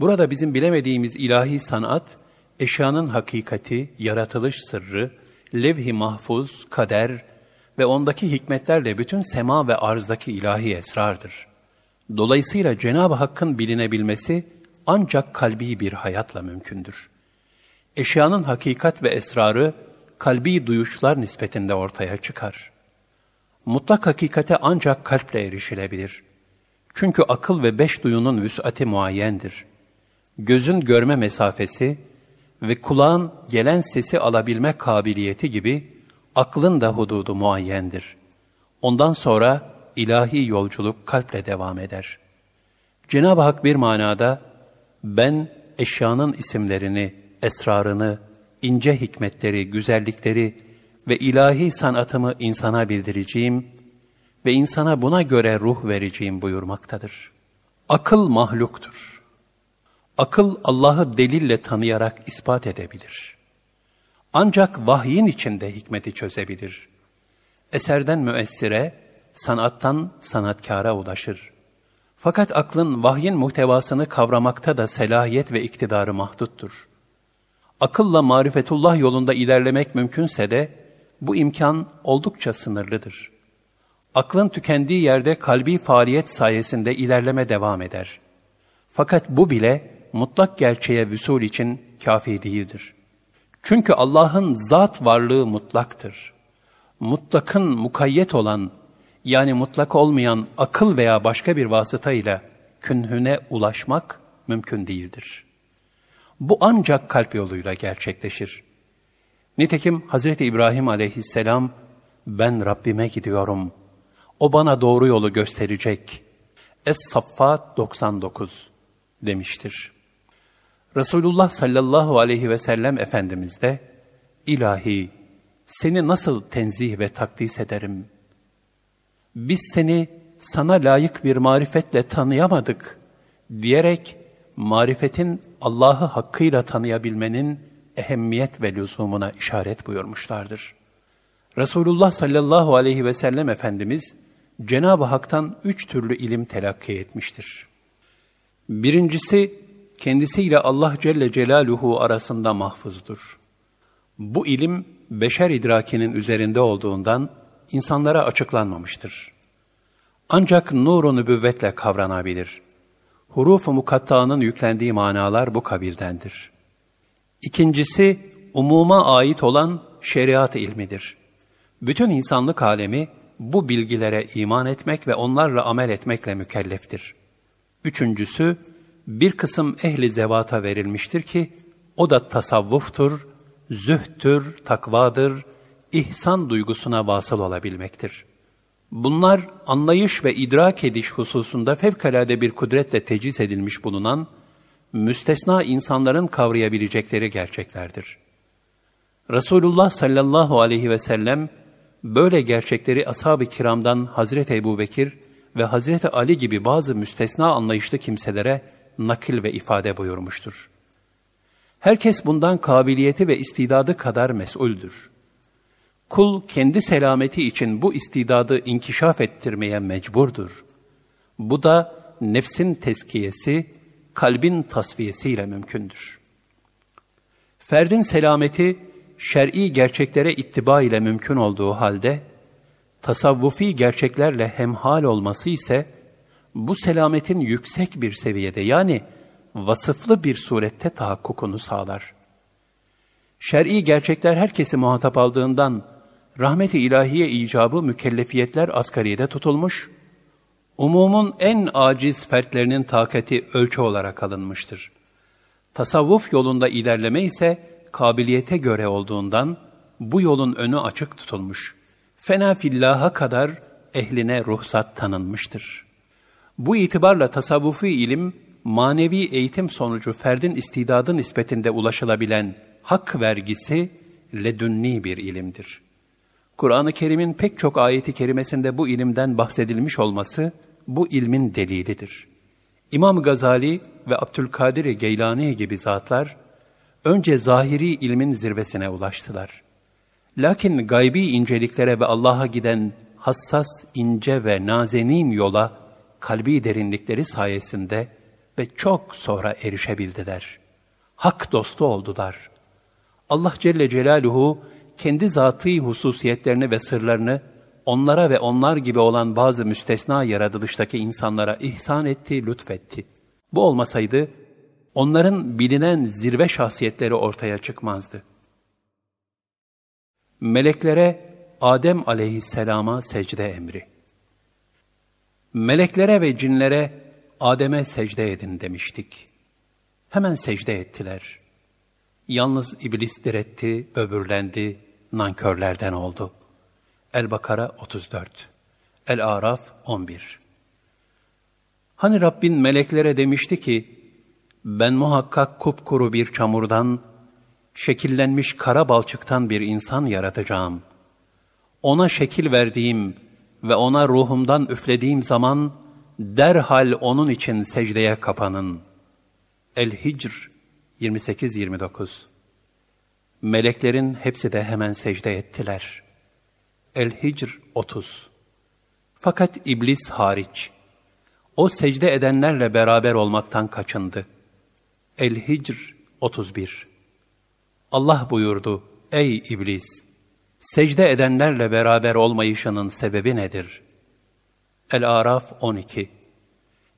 Burada bizim bilemediğimiz ilahi sanat, eşyanın hakikati, yaratılış sırrı, levh-i mahfuz, kader ve ondaki hikmetlerle bütün sema ve arzdaki ilahi esrardır. Dolayısıyla Cenab-ı Hakk'ın bilinebilmesi ancak kalbi bir hayatla mümkündür. Eşyanın hakikat ve esrarı kalbi duyuşlar nispetinde ortaya çıkar. Mutlak hakikate ancak kalple erişilebilir. Çünkü akıl ve beş duyunun vüs'ati muayyendir. Gözün görme mesafesi, ve kulağın gelen sesi alabilme kabiliyeti gibi aklın da hududu muayyendir. Ondan sonra ilahi yolculuk kalple devam eder. Cenab-ı Hak bir manada ben eşyanın isimlerini, esrarını, ince hikmetleri, güzellikleri ve ilahi sanatımı insana bildireceğim ve insana buna göre ruh vereceğim buyurmaktadır. Akıl mahluktur. Akıl Allah'ı delille tanıyarak ispat edebilir. Ancak vahyin içinde hikmeti çözebilir. Eserden müessire, sanattan sanatkara ulaşır. Fakat aklın vahyin muhtevasını kavramakta da selahiyet ve iktidarı mahduttur. Akılla marifetullah yolunda ilerlemek mümkünse de bu imkan oldukça sınırlıdır. Aklın tükendiği yerde kalbi faaliyet sayesinde ilerleme devam eder. Fakat bu bile mutlak gerçeğe vüsul için kafi değildir. Çünkü Allah'ın zat varlığı mutlaktır. Mutlakın mukayyet olan, yani mutlak olmayan akıl veya başka bir vasıta ile künhüne ulaşmak mümkün değildir. Bu ancak kalp yoluyla gerçekleşir. Nitekim Hazreti İbrahim aleyhisselam, ben Rabbime gidiyorum, o bana doğru yolu gösterecek. Es-Saffat 99 demiştir. Resulullah sallallahu aleyhi ve sellem Efendimiz de, İlahi, seni nasıl tenzih ve takdis ederim? Biz seni sana layık bir marifetle tanıyamadık diyerek marifetin Allah'ı hakkıyla tanıyabilmenin ehemmiyet ve lüzumuna işaret buyurmuşlardır. Resulullah sallallahu aleyhi ve sellem Efendimiz Cenab-ı Hak'tan üç türlü ilim telakki etmiştir. Birincisi kendisiyle Allah Celle Celaluhu arasında mahfuzdur. Bu ilim beşer idrakinin üzerinde olduğundan insanlara açıklanmamıştır. Ancak nur-u nübüvvetle kavranabilir. Huruf-u mukatta'nın yüklendiği manalar bu kabildendir. İkincisi, umuma ait olan şeriat ilmidir. Bütün insanlık alemi bu bilgilere iman etmek ve onlarla amel etmekle mükelleftir. Üçüncüsü, bir kısım ehli zevata verilmiştir ki, o da tasavvuftur, zühttür, takvadır, ihsan duygusuna vasıl olabilmektir. Bunlar anlayış ve idrak ediş hususunda fevkalade bir kudretle teciz edilmiş bulunan, müstesna insanların kavrayabilecekleri gerçeklerdir. Resulullah sallallahu aleyhi ve sellem, böyle gerçekleri ashab-ı kiramdan Hazreti Ebu Bekir ve Hazreti Ali gibi bazı müstesna anlayışlı kimselere nakil ve ifade buyurmuştur. Herkes bundan kabiliyeti ve istidadı kadar mesuldür. Kul kendi selameti için bu istidadı inkişaf ettirmeye mecburdur. Bu da nefsin teskiyesi, kalbin tasfiyesiyle mümkündür. Ferdin selameti, şer'i gerçeklere ittiba ile mümkün olduğu halde, tasavvufi gerçeklerle hemhal olması ise, bu selametin yüksek bir seviyede yani vasıflı bir surette tahakkukunu sağlar. Şer'i gerçekler herkesi muhatap aldığından rahmeti ilahiye icabı mükellefiyetler asgariyede tutulmuş, umumun en aciz fertlerinin takati ölçü olarak alınmıştır. Tasavvuf yolunda ilerleme ise kabiliyete göre olduğundan bu yolun önü açık tutulmuş. Fena fillaha kadar ehline ruhsat tanınmıştır.'' Bu itibarla tasavvufi ilim manevi eğitim sonucu ferdin istidadı nispetinde ulaşılabilen hak vergisi ledünni bir ilimdir. Kur'an-ı Kerim'in pek çok ayeti kerimesinde bu ilimden bahsedilmiş olması bu ilmin delilidir. İmam Gazali ve Abdülkadir Geylani gibi zatlar önce zahiri ilmin zirvesine ulaştılar. Lakin gaybi inceliklere ve Allah'a giden hassas, ince ve nazenin yola kalbi derinlikleri sayesinde ve çok sonra erişebildiler. Hak dostu oldular. Allah Celle Celaluhu kendi zatî hususiyetlerini ve sırlarını onlara ve onlar gibi olan bazı müstesna yaratılıştaki insanlara ihsan etti, lütfetti. Bu olmasaydı onların bilinen zirve şahsiyetleri ortaya çıkmazdı. Meleklere Adem aleyhisselama secde emri. Meleklere ve cinlere Adem'e secde edin demiştik. Hemen secde ettiler. Yalnız iblis diretti, böbürlendi, nankörlerden oldu. El-Bakara 34 El-Araf 11 Hani Rabbin meleklere demişti ki, ben muhakkak kupkuru bir çamurdan, şekillenmiş kara balçıktan bir insan yaratacağım. Ona şekil verdiğim ve ona ruhumdan üflediğim zaman, derhal onun için secdeye kapanın. El-Hicr 28-29 Meleklerin hepsi de hemen secde ettiler. El-Hicr 30 Fakat iblis hariç. O secde edenlerle beraber olmaktan kaçındı. El-Hicr 31 Allah buyurdu, Ey iblis! Secde edenlerle beraber olmayışının sebebi nedir? El-Araf 12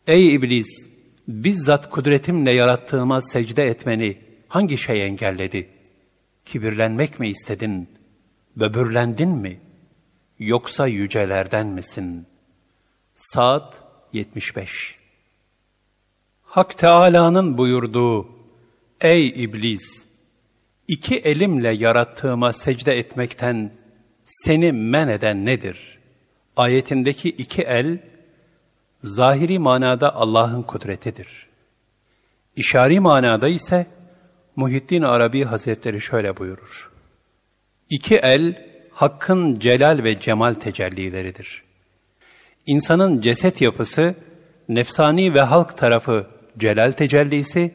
Ey iblis! Bizzat kudretimle yarattığıma secde etmeni hangi şey engelledi? Kibirlenmek mi istedin? Böbürlendin mi? Yoksa yücelerden misin? Saat 75 Hak Teâlâ'nın buyurduğu, Ey iblis! İki elimle yarattığıma secde etmekten seni men eden nedir? Ayetindeki iki el, zahiri manada Allah'ın kudretidir. İşari manada ise Muhittin Arabi Hazretleri şöyle buyurur. İki el, Hakk'ın celal ve cemal tecellileridir. İnsanın ceset yapısı, nefsani ve halk tarafı celal tecellisi,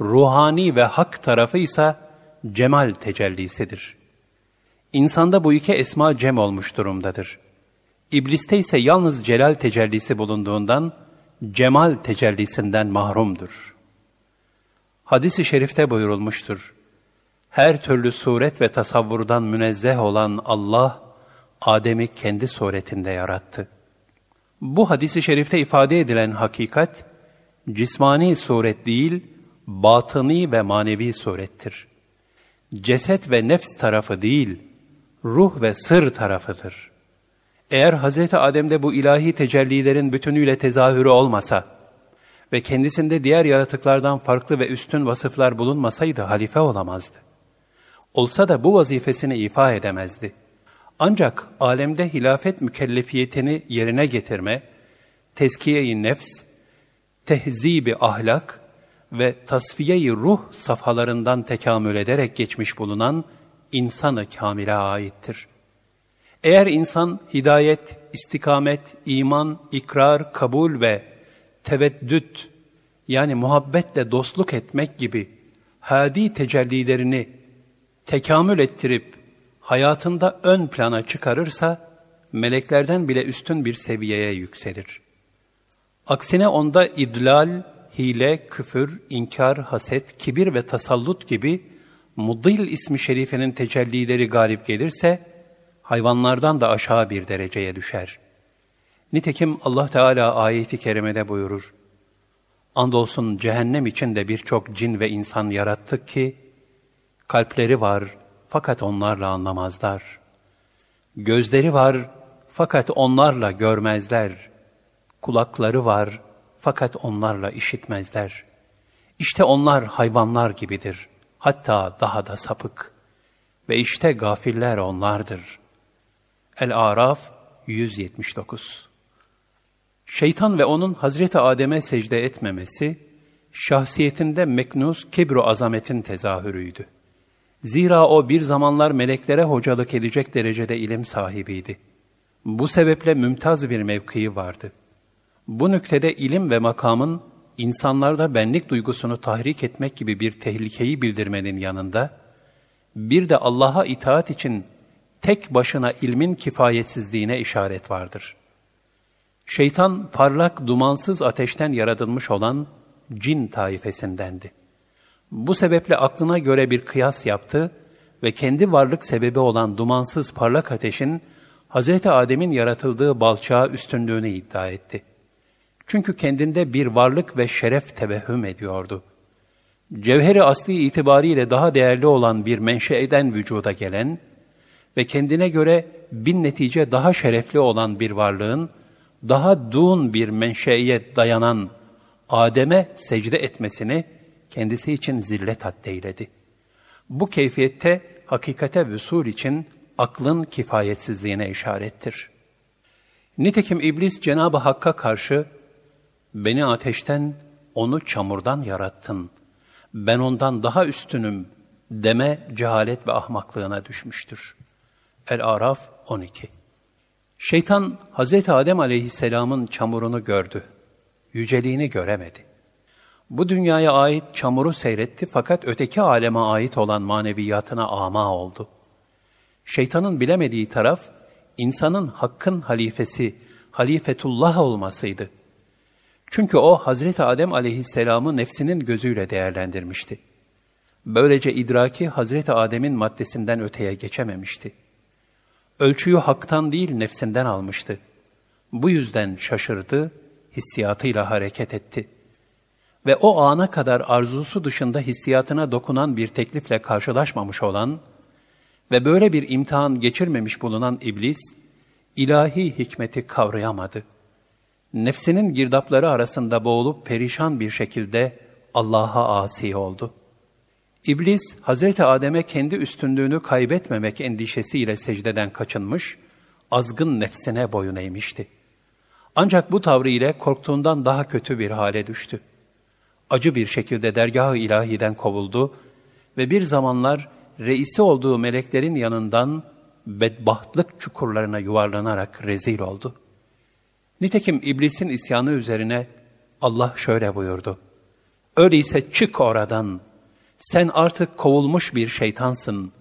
ruhani ve hak tarafı ise cemal tecellisidir. İnsanda bu iki esma cem olmuş durumdadır. İbliste ise yalnız celal tecellisi bulunduğundan cemal tecellisinden mahrumdur. Hadis-i şerifte buyurulmuştur. Her türlü suret ve tasavvurdan münezzeh olan Allah, Adem'i kendi suretinde yarattı. Bu hadisi şerifte ifade edilen hakikat, cismani suret değil, batıni ve manevi surettir. Ceset ve nefs tarafı değil, ruh ve sır tarafıdır. Eğer Hz. Adem'de bu ilahi tecellilerin bütünüyle tezahürü olmasa ve kendisinde diğer yaratıklardan farklı ve üstün vasıflar bulunmasaydı halife olamazdı. Olsa da bu vazifesini ifa edemezdi. Ancak alemde hilafet mükellefiyetini yerine getirme, tezkiye-i nefs, tehzibi ahlak ve tasfiye-i ruh safhalarından tekamül ederek geçmiş bulunan insanı kamile aittir. Eğer insan hidayet, istikamet, iman, ikrar, kabul ve teveddüt yani muhabbetle dostluk etmek gibi hadi tecellilerini tekamül ettirip hayatında ön plana çıkarırsa meleklerden bile üstün bir seviyeye yükselir. Aksine onda idlal, hile, küfür, inkar, haset, kibir ve tasallut gibi Muddil ismi şerifenin tecellileri galip gelirse, hayvanlardan da aşağı bir dereceye düşer. Nitekim Allah Teala ayeti kerimede buyurur. Andolsun cehennem içinde birçok cin ve insan yarattık ki, kalpleri var fakat onlarla anlamazlar. Gözleri var fakat onlarla görmezler. Kulakları var fakat onlarla işitmezler. İşte onlar hayvanlar gibidir, hatta daha da sapık. Ve işte gafiller onlardır. El-Araf 179 Şeytan ve onun Hazreti Adem'e secde etmemesi, şahsiyetinde meknus kibru azametin tezahürüydü. Zira o bir zamanlar meleklere hocalık edecek derecede ilim sahibiydi. Bu sebeple mümtaz bir mevkii vardı. Bu nüktede ilim ve makamın insanlarda benlik duygusunu tahrik etmek gibi bir tehlikeyi bildirmenin yanında, bir de Allah'a itaat için tek başına ilmin kifayetsizliğine işaret vardır. Şeytan parlak, dumansız ateşten yaratılmış olan cin taifesindendi. Bu sebeple aklına göre bir kıyas yaptı ve kendi varlık sebebi olan dumansız parlak ateşin Hz. Adem'in yaratıldığı balçağa üstünlüğünü iddia etti. Çünkü kendinde bir varlık ve şeref tevehhüm ediyordu. Cevheri asli itibariyle daha değerli olan bir menşeeden vücuda gelen ve kendine göre bin netice daha şerefli olan bir varlığın, daha dun bir menşeye dayanan Adem'e secde etmesini kendisi için zillet haddeyledi. Bu keyfiyette hakikate vüsul için aklın kifayetsizliğine işarettir. Nitekim iblis Cenab-ı Hakk'a karşı, beni ateşten, onu çamurdan yarattın, ben ondan daha üstünüm deme cehalet ve ahmaklığına düşmüştür. El-Araf 12 Şeytan, Hz. Adem aleyhisselamın çamurunu gördü, yüceliğini göremedi. Bu dünyaya ait çamuru seyretti fakat öteki aleme ait olan maneviyatına ama oldu. Şeytanın bilemediği taraf, insanın hakkın halifesi, halifetullah olmasıydı. Çünkü o Hazreti Adem aleyhisselamı nefsinin gözüyle değerlendirmişti. Böylece idraki Hazreti Adem'in maddesinden öteye geçememişti. Ölçüyü haktan değil nefsinden almıştı. Bu yüzden şaşırdı, hissiyatıyla hareket etti.'' ve o ana kadar arzusu dışında hissiyatına dokunan bir teklifle karşılaşmamış olan ve böyle bir imtihan geçirmemiş bulunan iblis, ilahi hikmeti kavrayamadı. Nefsinin girdapları arasında boğulup perişan bir şekilde Allah'a asi oldu. İblis, Hazreti Adem'e kendi üstünlüğünü kaybetmemek endişesiyle secdeden kaçınmış, azgın nefsine boyun eğmişti. Ancak bu tavrı ile korktuğundan daha kötü bir hale düştü acı bir şekilde dergah-ı ilahiden kovuldu ve bir zamanlar reisi olduğu meleklerin yanından bedbahtlık çukurlarına yuvarlanarak rezil oldu. Nitekim iblisin isyanı üzerine Allah şöyle buyurdu. Öyleyse çık oradan, sen artık kovulmuş bir şeytansın.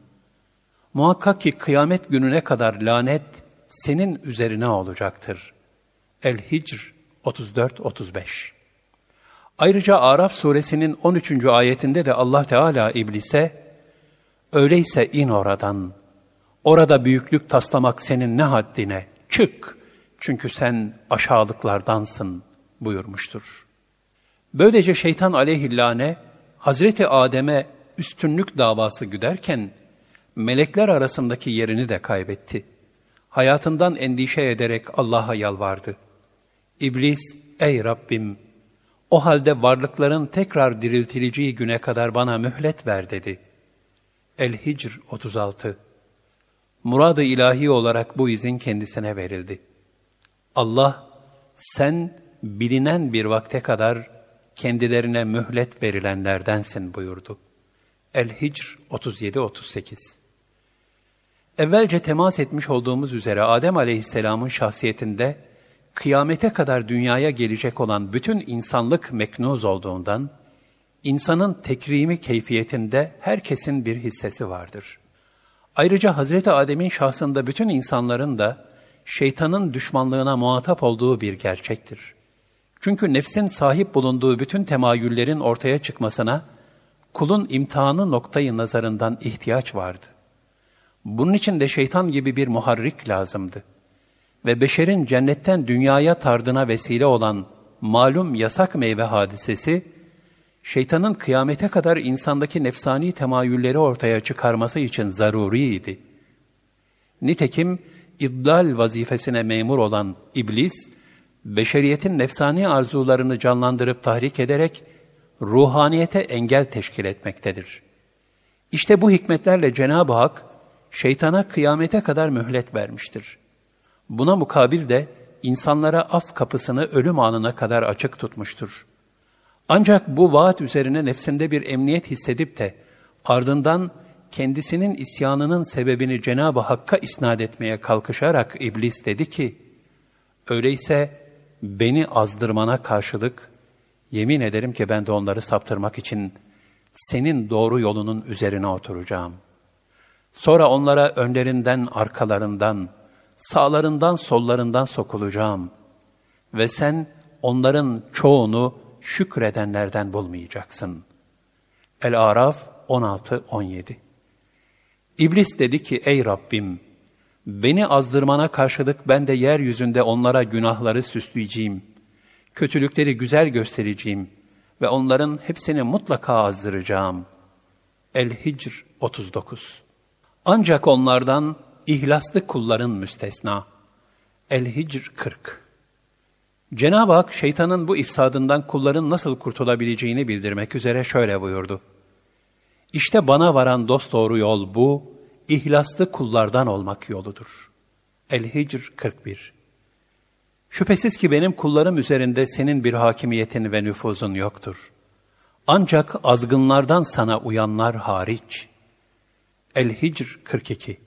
Muhakkak ki kıyamet gününe kadar lanet senin üzerine olacaktır. El-Hicr 34-35 Ayrıca Araf suresinin 13. ayetinde de Allah Teala iblise, öyleyse in oradan, orada büyüklük taslamak senin ne haddine, çık, çünkü sen aşağılıklardansın buyurmuştur. Böylece şeytan aleyhillâne, Hazreti Adem'e üstünlük davası güderken, melekler arasındaki yerini de kaybetti. Hayatından endişe ederek Allah'a yalvardı. İblis, ey Rabbim, o halde varlıkların tekrar diriltileceği güne kadar bana mühlet ver dedi. El-Hicr 36 Murad-ı ilahi olarak bu izin kendisine verildi. Allah, sen bilinen bir vakte kadar kendilerine mühlet verilenlerdensin buyurdu. El-Hicr 37-38 Evvelce temas etmiş olduğumuz üzere Adem aleyhisselamın şahsiyetinde kıyamete kadar dünyaya gelecek olan bütün insanlık meknuz olduğundan, insanın tekrimi keyfiyetinde herkesin bir hissesi vardır. Ayrıca Hazreti Adem'in şahsında bütün insanların da şeytanın düşmanlığına muhatap olduğu bir gerçektir. Çünkü nefsin sahip bulunduğu bütün temayüllerin ortaya çıkmasına kulun imtihanı noktayı nazarından ihtiyaç vardı. Bunun için de şeytan gibi bir muharrik lazımdı ve beşerin cennetten dünyaya tardına vesile olan malum yasak meyve hadisesi, şeytanın kıyamete kadar insandaki nefsani temayülleri ortaya çıkarması için zaruriydi. Nitekim iddal vazifesine memur olan iblis, beşeriyetin nefsani arzularını canlandırıp tahrik ederek ruhaniyete engel teşkil etmektedir. İşte bu hikmetlerle Cenab-ı Hak, şeytana kıyamete kadar mühlet vermiştir.'' Buna mukabil de insanlara af kapısını ölüm anına kadar açık tutmuştur. Ancak bu vaat üzerine nefsinde bir emniyet hissedip de ardından kendisinin isyanının sebebini Cenab-ı Hakk'a isnat etmeye kalkışarak iblis dedi ki, öyleyse beni azdırmana karşılık yemin ederim ki ben de onları saptırmak için senin doğru yolunun üzerine oturacağım. Sonra onlara önlerinden, arkalarından, sağlarından, sollarından sokulacağım. Ve sen onların çoğunu şükredenlerden bulmayacaksın. El-Araf 16-17 İblis dedi ki, ey Rabbim, beni azdırmana karşılık ben de yeryüzünde onlara günahları süsleyeceğim, kötülükleri güzel göstereceğim ve onların hepsini mutlaka azdıracağım. El-Hicr 39 Ancak onlardan ihlaslı kulların müstesna. El-Hicr 40 Cenab-ı Hak şeytanın bu ifsadından kulların nasıl kurtulabileceğini bildirmek üzere şöyle buyurdu. İşte bana varan dosdoğru yol bu, ihlaslı kullardan olmak yoludur. El-Hicr 41 Şüphesiz ki benim kullarım üzerinde senin bir hakimiyetin ve nüfuzun yoktur. Ancak azgınlardan sana uyanlar hariç. El-Hicr 42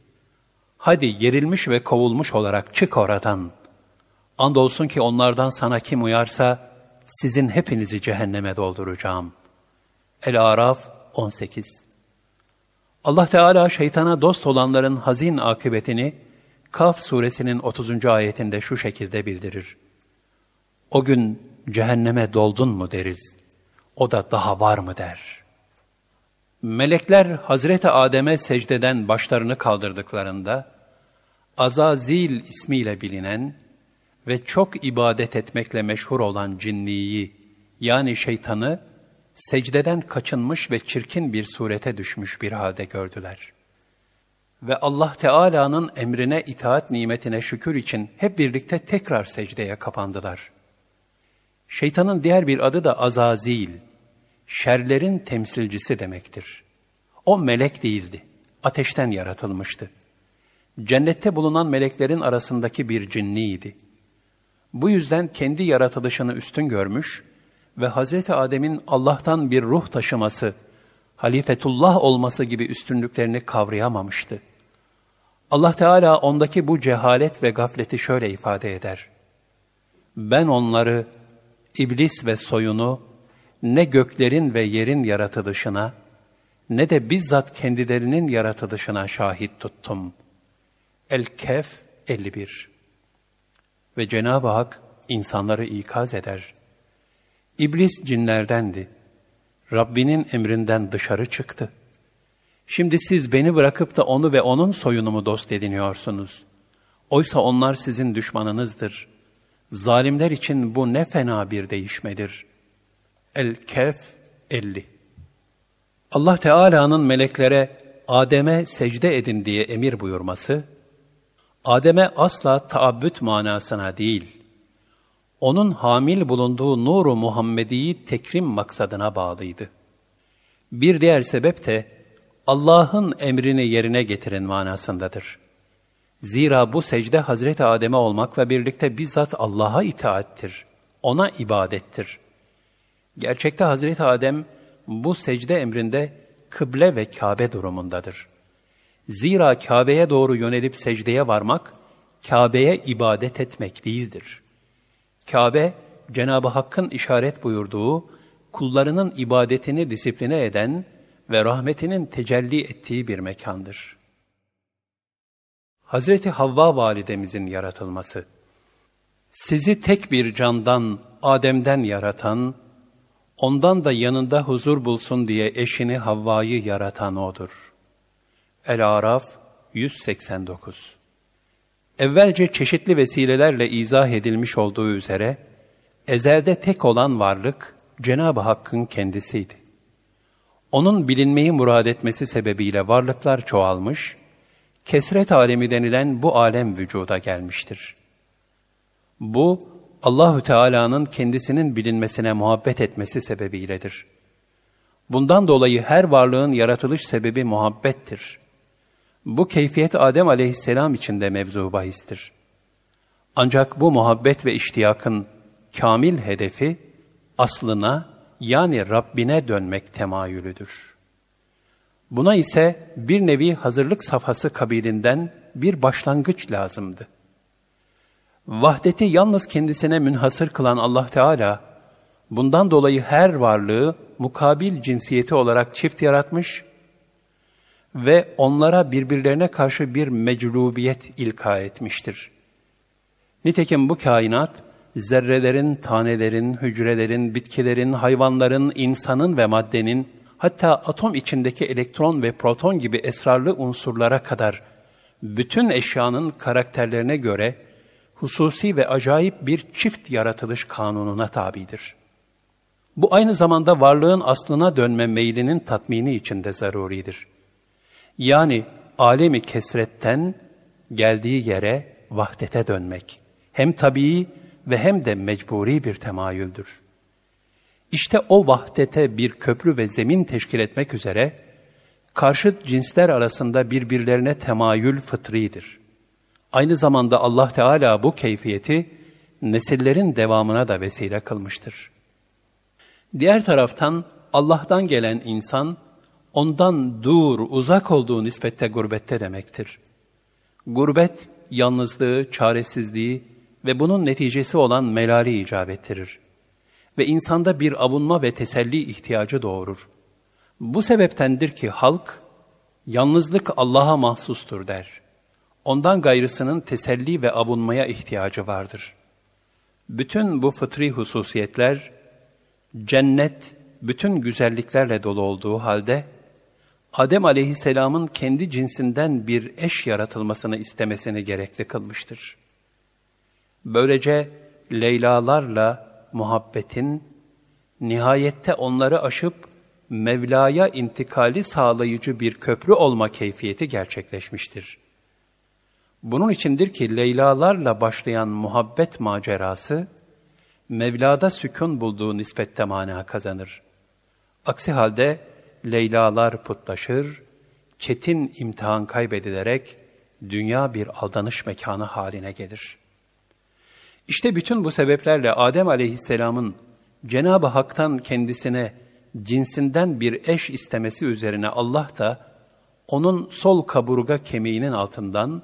Hadi yerilmiş ve kovulmuş olarak çık oradan. Andolsun ki onlardan sana kim uyarsa, sizin hepinizi cehenneme dolduracağım. El-Araf 18 Allah Teala şeytana dost olanların hazin akıbetini Kaf suresinin 30. ayetinde şu şekilde bildirir. O gün cehenneme doldun mu deriz. O da daha var mı der. Melekler Hazreti Adem'e secdeden başlarını kaldırdıklarında Azazil ismiyle bilinen ve çok ibadet etmekle meşhur olan cinniyi yani şeytanı secdeden kaçınmış ve çirkin bir surete düşmüş bir halde gördüler. Ve Allah Teala'nın emrine itaat nimetine şükür için hep birlikte tekrar secdeye kapandılar. Şeytanın diğer bir adı da Azazil, şerlerin temsilcisi demektir. O melek değildi, ateşten yaratılmıştı. Cennette bulunan meleklerin arasındaki bir cinniydi. Bu yüzden kendi yaratılışını üstün görmüş ve Hz. Adem'in Allah'tan bir ruh taşıması, halifetullah olması gibi üstünlüklerini kavrayamamıştı. Allah Teala ondaki bu cehalet ve gafleti şöyle ifade eder. Ben onları, iblis ve soyunu, ne göklerin ve yerin yaratılışına, ne de bizzat kendilerinin yaratılışına şahit tuttum. El-Kehf 51 Ve Cenab-ı Hak insanları ikaz eder. İblis cinlerdendi. Rabbinin emrinden dışarı çıktı. Şimdi siz beni bırakıp da onu ve onun soyunu mu dost ediniyorsunuz? Oysa onlar sizin düşmanınızdır. Zalimler için bu ne fena bir değişmedir. El-Kehf 50 Allah Teala'nın meleklere Adem'e secde edin diye emir buyurması, Adem'e asla taabbüt manasına değil, onun hamil bulunduğu nuru Muhammedi'yi tekrim maksadına bağlıydı. Bir diğer sebep de Allah'ın emrini yerine getirin manasındadır. Zira bu secde Hazreti Adem'e olmakla birlikte bizzat Allah'a itaattir, ona ibadettir. Gerçekte Hazreti Adem bu secde emrinde kıble ve Kabe durumundadır. Zira Kabe'ye doğru yönelip secdeye varmak, Kabe'ye ibadet etmek değildir. Kabe, Cenab-ı Hakk'ın işaret buyurduğu, kullarının ibadetini disipline eden ve rahmetinin tecelli ettiği bir mekandır. Hazreti Havva validemizin yaratılması Sizi tek bir candan, Adem'den yaratan, ondan da yanında huzur bulsun diye eşini Havva'yı yaratan O'dur. El-Araf 189 Evvelce çeşitli vesilelerle izah edilmiş olduğu üzere, ezelde tek olan varlık Cenab-ı Hakk'ın kendisiydi. Onun bilinmeyi murad etmesi sebebiyle varlıklar çoğalmış, kesret alemi denilen bu alem vücuda gelmiştir. Bu, Allahü Teala'nın kendisinin bilinmesine muhabbet etmesi sebebiyledir. Bundan dolayı her varlığın yaratılış sebebi muhabbettir. Bu keyfiyet Adem aleyhisselam için de mevzu bahistir. Ancak bu muhabbet ve iştiyakın kamil hedefi aslına yani Rabbine dönmek temayülüdür. Buna ise bir nevi hazırlık safhası kabilinden bir başlangıç lazımdı. Vahdeti yalnız kendisine münhasır kılan Allah Teala, bundan dolayı her varlığı mukabil cinsiyeti olarak çift yaratmış ve onlara birbirlerine karşı bir meclubiyet ilka etmiştir. Nitekim bu kainat, zerrelerin, tanelerin, hücrelerin, bitkilerin, hayvanların, insanın ve maddenin, hatta atom içindeki elektron ve proton gibi esrarlı unsurlara kadar bütün eşyanın karakterlerine göre hususi ve acayip bir çift yaratılış kanununa tabidir. Bu aynı zamanda varlığın aslına dönme meylinin tatmini içinde zaruridir. Yani alemi kesretten geldiği yere vahdete dönmek hem tabii ve hem de mecburi bir temayüldür. İşte o vahdete bir köprü ve zemin teşkil etmek üzere karşıt cinsler arasında birbirlerine temayül fıtridir. Aynı zamanda Allah Teala bu keyfiyeti nesillerin devamına da vesile kılmıştır. Diğer taraftan Allah'tan gelen insan, ondan dur, uzak olduğu nispette gurbette demektir. Gurbet, yalnızlığı, çaresizliği ve bunun neticesi olan melali icap ettirir. Ve insanda bir avunma ve teselli ihtiyacı doğurur. Bu sebeptendir ki halk, yalnızlık Allah'a mahsustur der. Ondan gayrısının teselli ve avunmaya ihtiyacı vardır. Bütün bu fıtri hususiyetler, cennet bütün güzelliklerle dolu olduğu halde, Adem aleyhisselamın kendi cinsinden bir eş yaratılmasını istemesini gerekli kılmıştır. Böylece Leylalarla muhabbetin, nihayette onları aşıp Mevla'ya intikali sağlayıcı bir köprü olma keyfiyeti gerçekleşmiştir. Bunun içindir ki Leylalarla başlayan muhabbet macerası, Mevla'da sükun bulduğu nispette mana kazanır. Aksi halde Leylalar putlaşır, çetin imtihan kaybedilerek dünya bir aldanış mekanı haline gelir. İşte bütün bu sebeplerle Adem aleyhisselamın Cenab-ı Hak'tan kendisine cinsinden bir eş istemesi üzerine Allah da onun sol kaburga kemiğinin altından,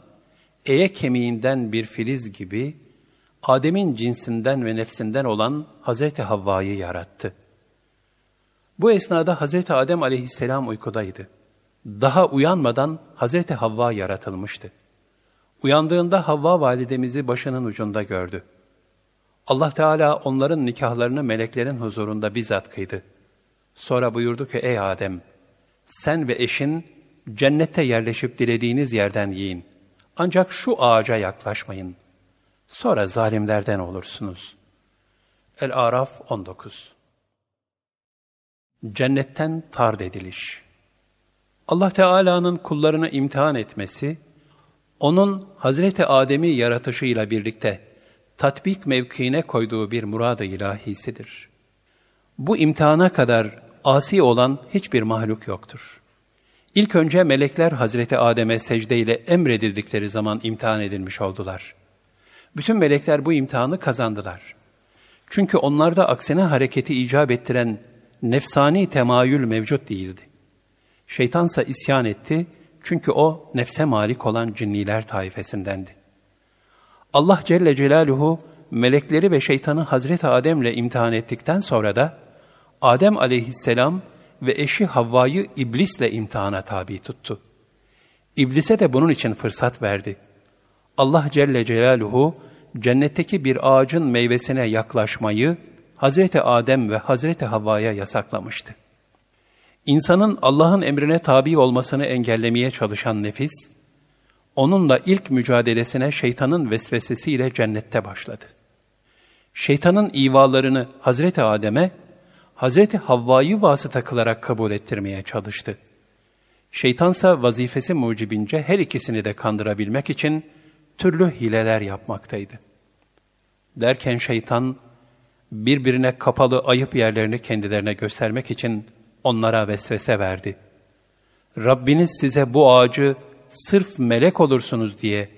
eye kemiğinden bir filiz gibi Adem'in cinsinden ve nefsinden olan Hazreti Havva'yı yarattı. Bu esnada Hazreti Adem aleyhisselam uykudaydı. Daha uyanmadan Hazreti Havva yaratılmıştı. Uyandığında Havva validemizi başının ucunda gördü. Allah Teala onların nikahlarını meleklerin huzurunda bizzat kıydı. Sonra buyurdu ki ey Adem sen ve eşin cennette yerleşip dilediğiniz yerden yiyin. Ancak şu ağaca yaklaşmayın. Sonra zalimlerden olursunuz. El-Araf 19 Cennetten tard ediliş Allah Teala'nın kullarını imtihan etmesi, onun Hazreti Adem'i yaratışıyla birlikte tatbik mevkiine koyduğu bir murad-ı ilahisidir. Bu imtihana kadar asi olan hiçbir mahluk yoktur. İlk önce melekler Hazreti Adem'e secdeyle emredildikleri zaman imtihan edilmiş oldular. Bütün melekler bu imtihanı kazandılar. Çünkü onlarda aksine hareketi icap ettiren nefsani temayül mevcut değildi. Şeytansa isyan etti çünkü o nefse malik olan cinniler taifesindendi. Allah Celle Celaluhu melekleri ve şeytanı Hazreti Adem'le imtihan ettikten sonra da Adem aleyhisselam ve eşi Havva'yı iblisle imtihana tabi tuttu. İblise de bunun için fırsat verdi. Allah Celle Celaluhu cennetteki bir ağacın meyvesine yaklaşmayı Hazreti Adem ve Hazreti Havva'ya yasaklamıştı. İnsanın Allah'ın emrine tabi olmasını engellemeye çalışan nefis, onunla ilk mücadelesine şeytanın vesvesesiyle cennette başladı. Şeytanın ivalarını Hazreti Adem'e, Hazreti Havva'yı vasıta kılarak kabul ettirmeye çalıştı. Şeytansa vazifesi mucibince her ikisini de kandırabilmek için türlü hileler yapmaktaydı. Derken şeytan birbirine kapalı ayıp yerlerini kendilerine göstermek için onlara vesvese verdi. Rabbiniz size bu ağacı sırf melek olursunuz diye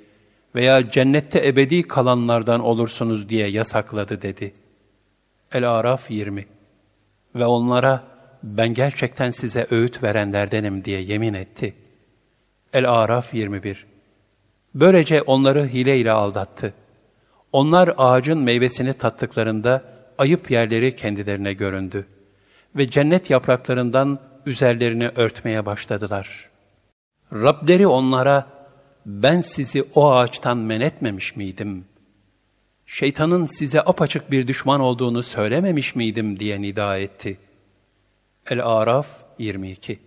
veya cennette ebedi kalanlardan olursunuz diye yasakladı dedi. El-Araf 20 Ve onlara ben gerçekten size öğüt verenlerdenim diye yemin etti. El-Araf 21 Böylece onları hileyle aldattı. Onlar ağacın meyvesini tattıklarında ayıp yerleri kendilerine göründü. Ve cennet yapraklarından üzerlerini örtmeye başladılar. Rableri onlara, ben sizi o ağaçtan men etmemiş miydim? Şeytanın size apaçık bir düşman olduğunu söylememiş miydim diye nida etti. El-Araf 22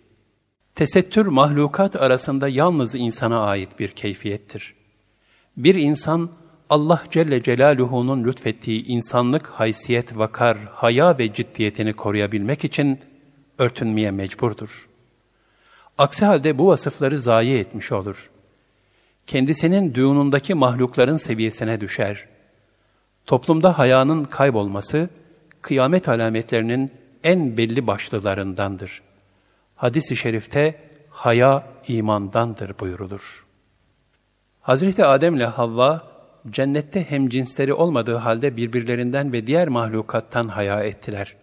Tesettür mahlukat arasında yalnız insana ait bir keyfiyettir. Bir insan Allah Celle Celaluhu'nun lütfettiği insanlık haysiyet, vakar, haya ve ciddiyetini koruyabilmek için örtünmeye mecburdur. Aksi halde bu vasıfları zayi etmiş olur. Kendisinin düğünündeki mahlukların seviyesine düşer. Toplumda hayanın kaybolması, kıyamet alametlerinin en belli başlılarındandır. Hadis-i şerifte haya imandandır buyurulur. Hazreti Adem ile Havva cennette hem cinsleri olmadığı halde birbirlerinden ve diğer mahlukattan haya ettiler.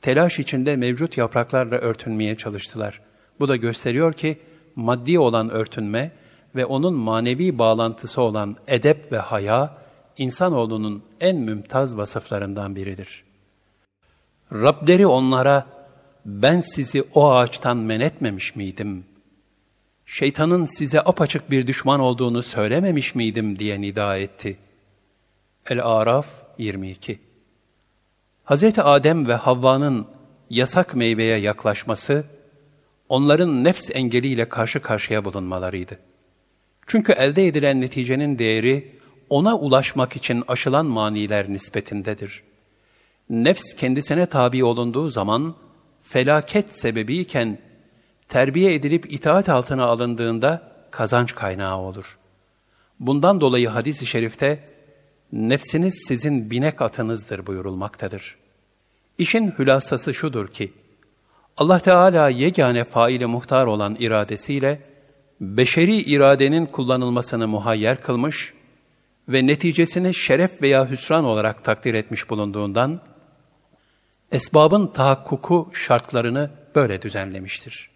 Telaş içinde mevcut yapraklarla örtünmeye çalıştılar. Bu da gösteriyor ki maddi olan örtünme ve onun manevi bağlantısı olan edep ve haya, insanoğlunun en mümtaz vasıflarından biridir. Rableri onlara, ben sizi o ağaçtan men etmemiş miydim? Şeytanın size apaçık bir düşman olduğunu söylememiş miydim diye nida etti. El-Araf 22 Hz. Adem ve Havva'nın yasak meyveye yaklaşması, onların nefs engeliyle karşı karşıya bulunmalarıydı. Çünkü elde edilen neticenin değeri, ona ulaşmak için aşılan maniler nispetindedir. Nefs kendisine tabi olunduğu zaman, felaket sebebiyken, terbiye edilip itaat altına alındığında kazanç kaynağı olur. Bundan dolayı hadis-i şerifte, nefsiniz sizin binek atınızdır buyurulmaktadır. İşin hülasası şudur ki, Allah Teala yegane faile muhtar olan iradesiyle, beşeri iradenin kullanılmasını muhayyer kılmış ve neticesini şeref veya hüsran olarak takdir etmiş bulunduğundan, esbabın tahakkuku şartlarını böyle düzenlemiştir.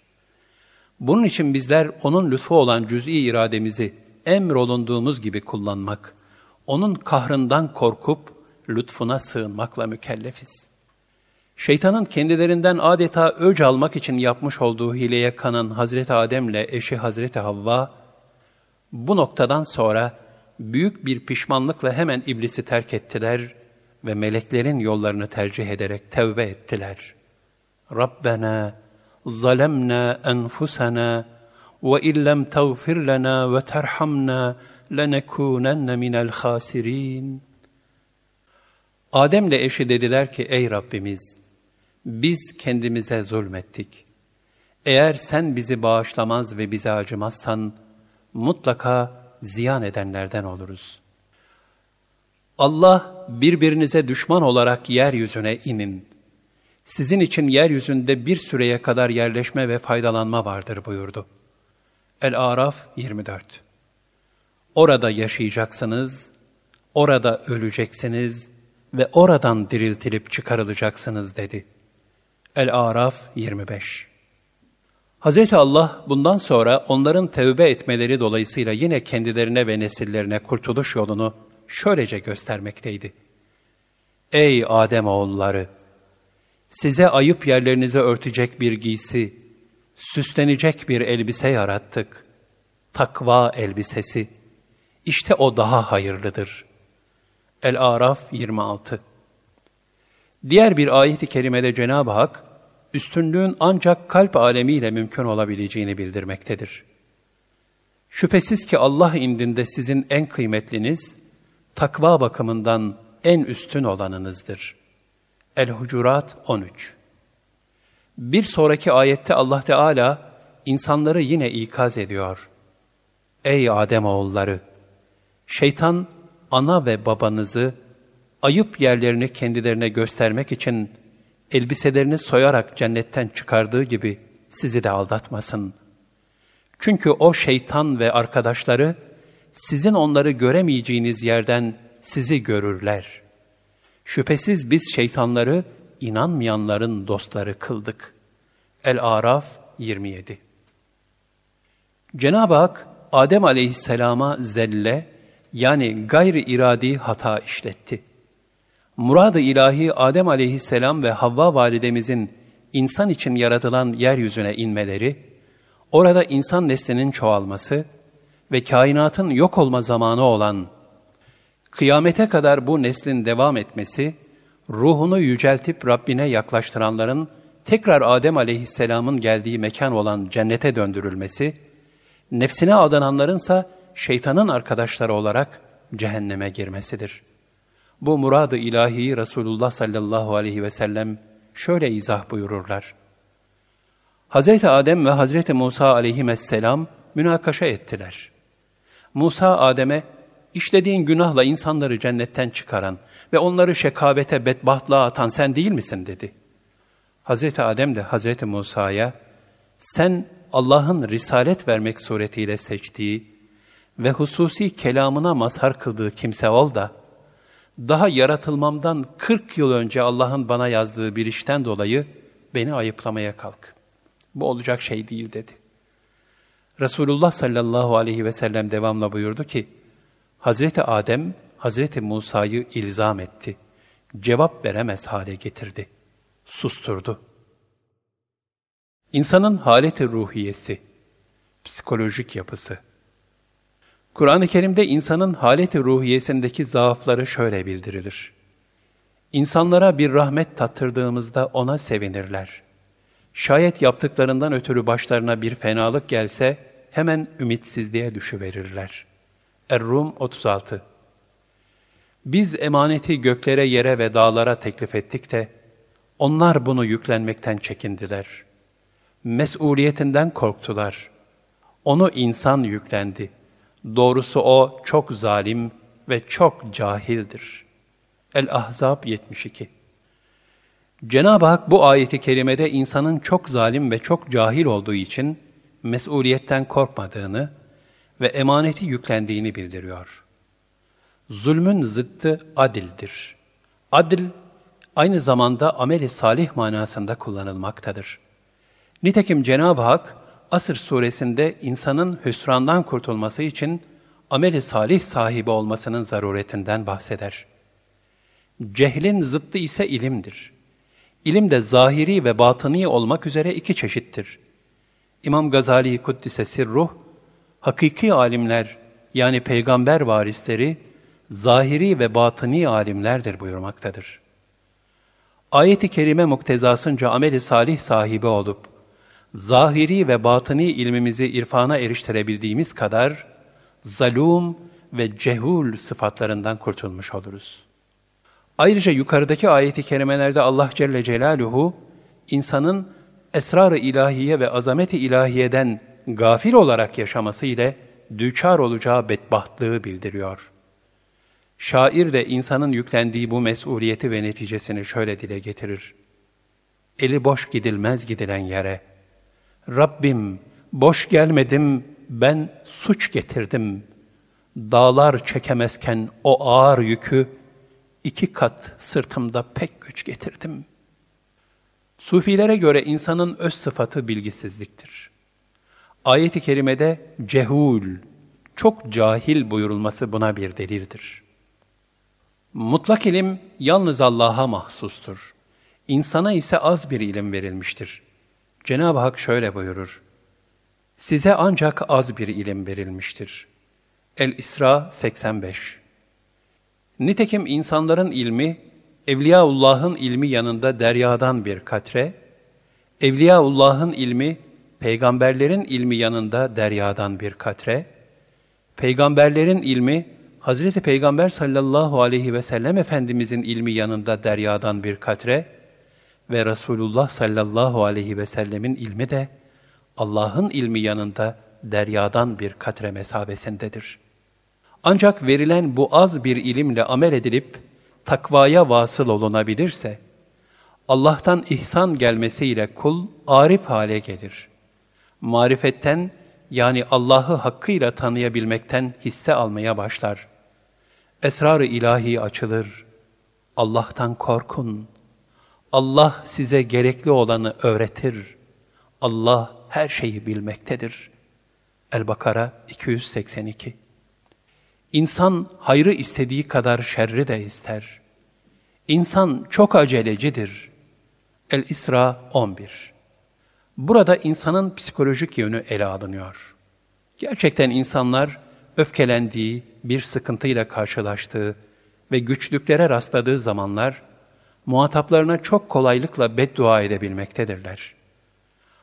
Bunun için bizler onun lütfu olan cüz'i irademizi emrolunduğumuz gibi kullanmak, onun kahrından korkup lütfuna sığınmakla mükellefiz. Şeytanın kendilerinden adeta öc almak için yapmış olduğu hileye kanan Hazreti Adem ile eşi Hazreti Havva, bu noktadan sonra büyük bir pişmanlıkla hemen iblisi terk ettiler ve meleklerin yollarını tercih ederek tevbe ettiler. Rabbena enfusana ve illem tağfir lana ve terhamna lenekunenne minel khasirin. Adem'le eşi dediler ki ey Rabbimiz biz kendimize zulmettik. Eğer sen bizi bağışlamaz ve bize acımazsan mutlaka ziyan edenlerden oluruz. Allah birbirinize düşman olarak yeryüzüne inin. Sizin için yeryüzünde bir süreye kadar yerleşme ve faydalanma vardır buyurdu. El-Araf 24 Orada yaşayacaksınız, orada öleceksiniz ve oradan diriltilip çıkarılacaksınız dedi. El-Araf 25 Hz. Allah bundan sonra onların tevbe etmeleri dolayısıyla yine kendilerine ve nesillerine kurtuluş yolunu şöylece göstermekteydi. Ey Adem oğulları! Size ayıp yerlerinize örtecek bir giysi, süslenecek bir elbise yarattık. Takva elbisesi. İşte o daha hayırlıdır. El-Araf 26 Diğer bir ayet-i kerimede Cenab-ı Hak, üstünlüğün ancak kalp alemiyle mümkün olabileceğini bildirmektedir. Şüphesiz ki Allah indinde sizin en kıymetliniz, takva bakımından en üstün olanınızdır. El-Hucurat 13 Bir sonraki ayette Allah Teala insanları yine ikaz ediyor. Ey Adem oğulları! Şeytan ana ve babanızı ayıp yerlerini kendilerine göstermek için elbiselerini soyarak cennetten çıkardığı gibi sizi de aldatmasın. Çünkü o şeytan ve arkadaşları sizin onları göremeyeceğiniz yerden sizi görürler. Şüphesiz biz şeytanları inanmayanların dostları kıldık. El-Araf 27 Cenab-ı Hak, Adem aleyhisselama zelle, yani gayri iradi hata işletti. Murad-ı ilahi Adem aleyhisselam ve Havva validemizin insan için yaratılan yeryüzüne inmeleri, orada insan neslinin çoğalması ve kainatın yok olma zamanı olan kıyamete kadar bu neslin devam etmesi, ruhunu yüceltip Rabbine yaklaştıranların tekrar Adem aleyhisselamın geldiği mekan olan cennete döndürülmesi, nefsine adananlarınsa şeytanın arkadaşları olarak cehenneme girmesidir. Bu muradı ilahi Resulullah sallallahu aleyhi ve sellem şöyle izah buyururlar. Hazreti Adem ve Hazreti Musa aleyhisselam münakaşa ettiler. Musa Adem'e işlediğin günahla insanları cennetten çıkaran ve onları şekabete, bedbahtlığa atan sen değil misin dedi. Hazreti Adem de Hazreti Musa'ya sen Allah'ın risalet vermek suretiyle seçtiği ve hususi kelamına mazhar kıldığı kimse ol da, daha yaratılmamdan 40 yıl önce Allah'ın bana yazdığı bir işten dolayı beni ayıplamaya kalk. Bu olacak şey değil dedi. Resulullah sallallahu aleyhi ve sellem devamla buyurdu ki, Hazreti Adem, Hazreti Musa'yı ilzam etti. Cevap veremez hale getirdi. Susturdu. İnsanın haleti ruhiyesi, psikolojik yapısı. Kur'an-ı Kerim'de insanın haleti ruhiyesindeki zaafları şöyle bildirilir. İnsanlara bir rahmet tattırdığımızda ona sevinirler. Şayet yaptıklarından ötürü başlarına bir fenalık gelse hemen ümitsizliğe düşüverirler. Er-Rum 36 Biz emaneti göklere, yere ve dağlara teklif ettik de, onlar bunu yüklenmekten çekindiler. Mesuliyetinden korktular. Onu insan yüklendi. Doğrusu o çok zalim ve çok cahildir. El-Ahzab 72 Cenab-ı Hak bu ayeti kerimede insanın çok zalim ve çok cahil olduğu için mesuliyetten korkmadığını ve emaneti yüklendiğini bildiriyor. Zulmün zıttı adildir. Adil, aynı zamanda ameli salih manasında kullanılmaktadır. Nitekim Cenab-ı Hak, Asır suresinde insanın hüsrandan kurtulması için ameli salih sahibi olmasının zaruretinden bahseder. Cehlin zıttı ise ilimdir. İlim de zahiri ve batıni olmak üzere iki çeşittir. İmam Gazali Kuddise Sirruh, hakiki alimler yani peygamber varisleri, zahiri ve batıni alimlerdir buyurmaktadır. Ayet-i kerime muktezasınca ameli salih sahibi olup, zahiri ve batıni ilmimizi irfana eriştirebildiğimiz kadar, zalum ve cehul sıfatlarından kurtulmuş oluruz. Ayrıca yukarıdaki ayeti kerimelerde Allah Celle Celaluhu, insanın esrar-ı ilahiye ve azameti ilahiyeden gafil olarak yaşaması ile düçar olacağı bedbahtlığı bildiriyor. Şair de insanın yüklendiği bu mesuliyeti ve neticesini şöyle dile getirir. Eli boş gidilmez gidilen yere. Rabbim boş gelmedim ben suç getirdim. Dağlar çekemezken o ağır yükü iki kat sırtımda pek güç getirdim. Sufilere göre insanın öz sıfatı bilgisizliktir. Ayet-i kerimede cehul, çok cahil buyurulması buna bir delildir. Mutlak ilim yalnız Allah'a mahsustur. İnsana ise az bir ilim verilmiştir. Cenab-ı Hak şöyle buyurur. Size ancak az bir ilim verilmiştir. El-İsra 85 Nitekim insanların ilmi, Evliyaullah'ın ilmi yanında deryadan bir katre, Evliyaullah'ın ilmi, peygamberlerin ilmi yanında deryadan bir katre, peygamberlerin ilmi, Hazreti Peygamber sallallahu aleyhi ve sellem Efendimizin ilmi yanında deryadan bir katre ve Resulullah sallallahu aleyhi ve sellemin ilmi de Allah'ın ilmi yanında deryadan bir katre mesabesindedir.'' Ancak verilen bu az bir ilimle amel edilip takvaya vasıl olunabilirse, Allah'tan ihsan gelmesiyle kul arif hale gelir. Marifetten yani Allah'ı hakkıyla tanıyabilmekten hisse almaya başlar. Esrar-ı ilahi açılır. Allah'tan korkun. Allah size gerekli olanı öğretir. Allah her şeyi bilmektedir. El-Bakara 282 İnsan hayrı istediği kadar şerri de ister. İnsan çok acelecidir. El-İsra 11 Burada insanın psikolojik yönü ele alınıyor. Gerçekten insanlar öfkelendiği, bir sıkıntıyla karşılaştığı ve güçlüklere rastladığı zamanlar muhataplarına çok kolaylıkla beddua edebilmektedirler.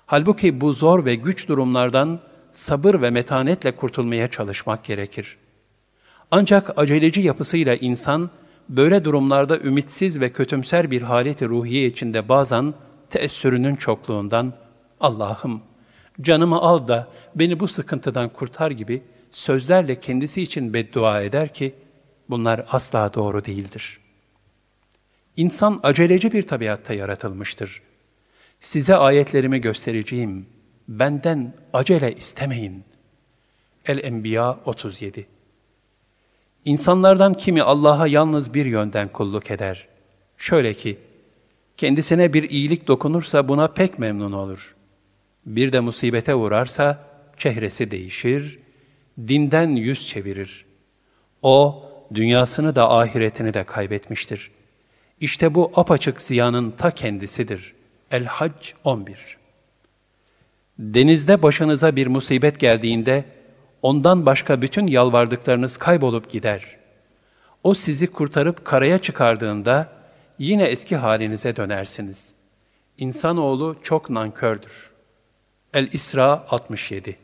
Halbuki bu zor ve güç durumlardan sabır ve metanetle kurtulmaya çalışmak gerekir. Ancak aceleci yapısıyla insan, böyle durumlarda ümitsiz ve kötümser bir haleti ruhiye içinde bazen teessürünün çokluğundan, Allah'ım canımı al da beni bu sıkıntıdan kurtar gibi sözlerle kendisi için beddua eder ki, bunlar asla doğru değildir. İnsan aceleci bir tabiatta yaratılmıştır. Size ayetlerimi göstereceğim, benden acele istemeyin. El-Enbiya 37 İnsanlardan kimi Allah'a yalnız bir yönden kulluk eder. Şöyle ki, kendisine bir iyilik dokunursa buna pek memnun olur. Bir de musibete uğrarsa çehresi değişir, dinden yüz çevirir. O, dünyasını da ahiretini de kaybetmiştir. İşte bu apaçık ziyanın ta kendisidir. El-Hac 11 Denizde başınıza bir musibet geldiğinde, ondan başka bütün yalvardıklarınız kaybolup gider. O sizi kurtarıp karaya çıkardığında, yine eski halinize dönersiniz. İnsanoğlu çok nankördür. El-İsra 67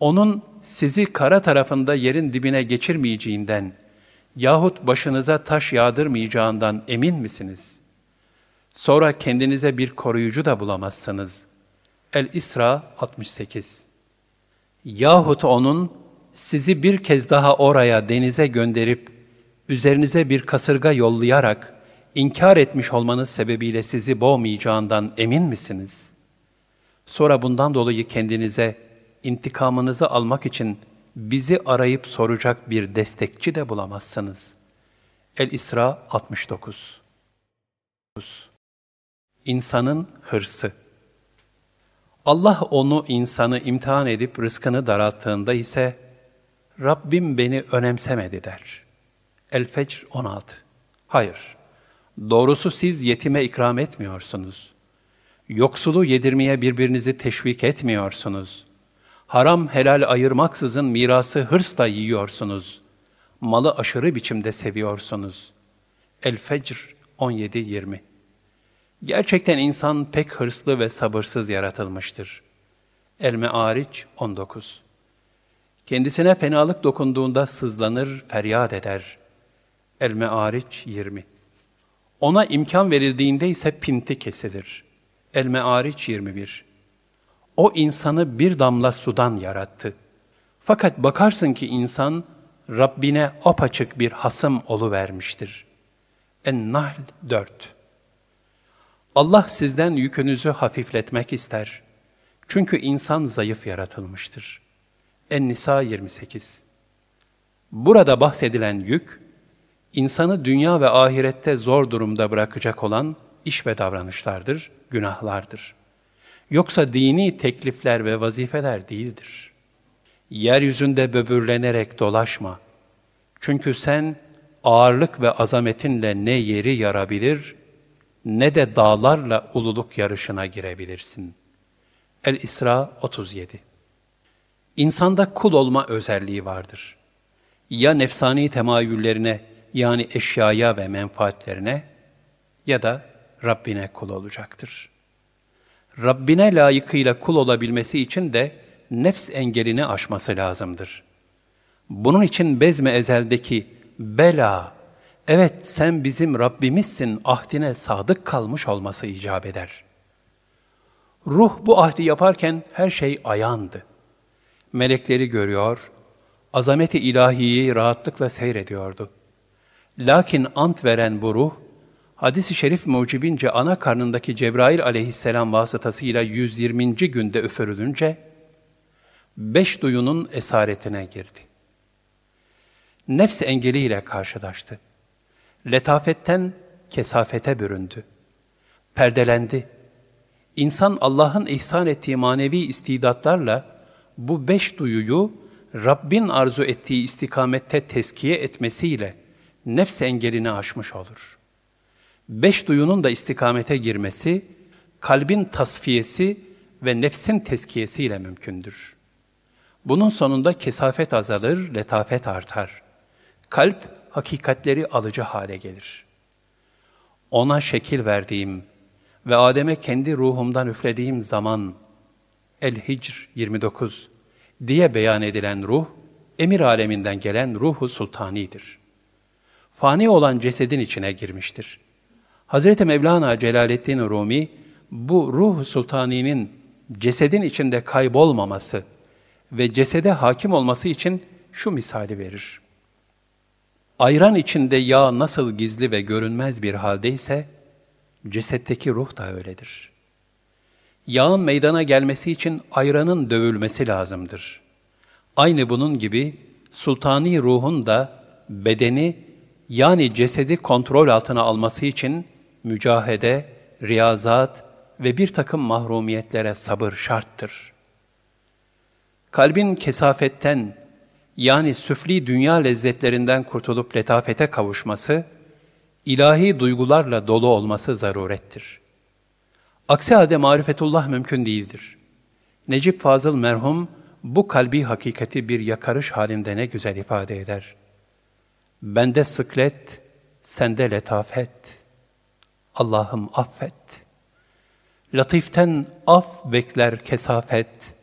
Onun sizi kara tarafında yerin dibine geçirmeyeceğinden yahut başınıza taş yağdırmayacağından emin misiniz? Sonra kendinize bir koruyucu da bulamazsınız. El-İsra 68 Yahut onun sizi bir kez daha oraya denize gönderip üzerinize bir kasırga yollayarak inkar etmiş olmanız sebebiyle sizi boğmayacağından emin misiniz? Sonra bundan dolayı kendinize intikamınızı almak için bizi arayıp soracak bir destekçi de bulamazsınız. El-İsra 69 İnsanın hırsı Allah onu insanı imtihan edip rızkını daralttığında ise Rabbim beni önemsemedi der. El-Fecr 16 Hayır, doğrusu siz yetime ikram etmiyorsunuz. Yoksulu yedirmeye birbirinizi teşvik etmiyorsunuz. Haram helal ayırmaksızın mirası hırsla yiyorsunuz. Malı aşırı biçimde seviyorsunuz. El-Fecr 17-20 Gerçekten insan pek hırslı ve sabırsız yaratılmıştır. El-Me'ariç 19 Kendisine fenalık dokunduğunda sızlanır, feryat eder. El-Me'ariç 20 Ona imkan verildiğinde ise pinti kesilir. El-Me'ariç 21 O insanı bir damla sudan yarattı. Fakat bakarsın ki insan Rabbine apaçık bir hasım vermiştir. En-Nahl 4 Allah sizden yükünüzü hafifletmek ister. Çünkü insan zayıf yaratılmıştır. En-Nisa 28 Burada bahsedilen yük, insanı dünya ve ahirette zor durumda bırakacak olan iş ve davranışlardır, günahlardır. Yoksa dini teklifler ve vazifeler değildir. Yeryüzünde böbürlenerek dolaşma. Çünkü sen ağırlık ve azametinle ne yeri yarabilir ne de dağlarla ululuk yarışına girebilirsin. El-İsra 37 İnsanda kul olma özelliği vardır. Ya nefsani temayüllerine yani eşyaya ve menfaatlerine ya da Rabbine kul olacaktır. Rabbine layıkıyla kul olabilmesi için de nefs engelini aşması lazımdır. Bunun için bezme ezeldeki bela evet sen bizim Rabbimizsin ahdine sadık kalmış olması icap eder. Ruh bu ahdi yaparken her şey ayandı. Melekleri görüyor, azameti ilahiyi rahatlıkla seyrediyordu. Lakin ant veren bu ruh, hadis-i şerif mucibince ana karnındaki Cebrail aleyhisselam vasıtasıyla 120. günde üfürülünce, beş duyunun esaretine girdi. Nefs engeliyle karşılaştı letafetten kesafete büründü. perdelendi. İnsan Allah'ın ihsan ettiği manevi istidatlarla bu beş duyuyu Rabbin arzu ettiği istikamette teskiye etmesiyle nefs engelini aşmış olur. Beş duyunun da istikamete girmesi, kalbin tasfiyesi ve nefsin teskiyesiyle mümkündür. Bunun sonunda kesafet azalır, letafet artar. Kalp hakikatleri alıcı hale gelir. Ona şekil verdiğim ve Adem'e kendi ruhumdan üflediğim zaman El-Hicr 29 diye beyan edilen ruh, emir aleminden gelen ruhu sultanidir. Fani olan cesedin içine girmiştir. Hazreti Mevlana Celaleddin Rumi, bu ruh sultaninin cesedin içinde kaybolmaması ve cesede hakim olması için şu misali verir. Ayran içinde yağ nasıl gizli ve görünmez bir haldeyse, cesetteki ruh da öyledir. Yağın meydana gelmesi için ayranın dövülmesi lazımdır. Aynı bunun gibi sultani ruhun da bedeni yani cesedi kontrol altına alması için mücahede, riyazat ve bir takım mahrumiyetlere sabır şarttır. Kalbin kesafetten yani süfli dünya lezzetlerinden kurtulup letafete kavuşması, ilahi duygularla dolu olması zarurettir. Aksi halde marifetullah mümkün değildir. Necip Fazıl merhum bu kalbi hakikati bir yakarış halinde ne güzel ifade eder. Bende sıklet, sende letafet. Allah'ım affet. Latiften af bekler kesafet.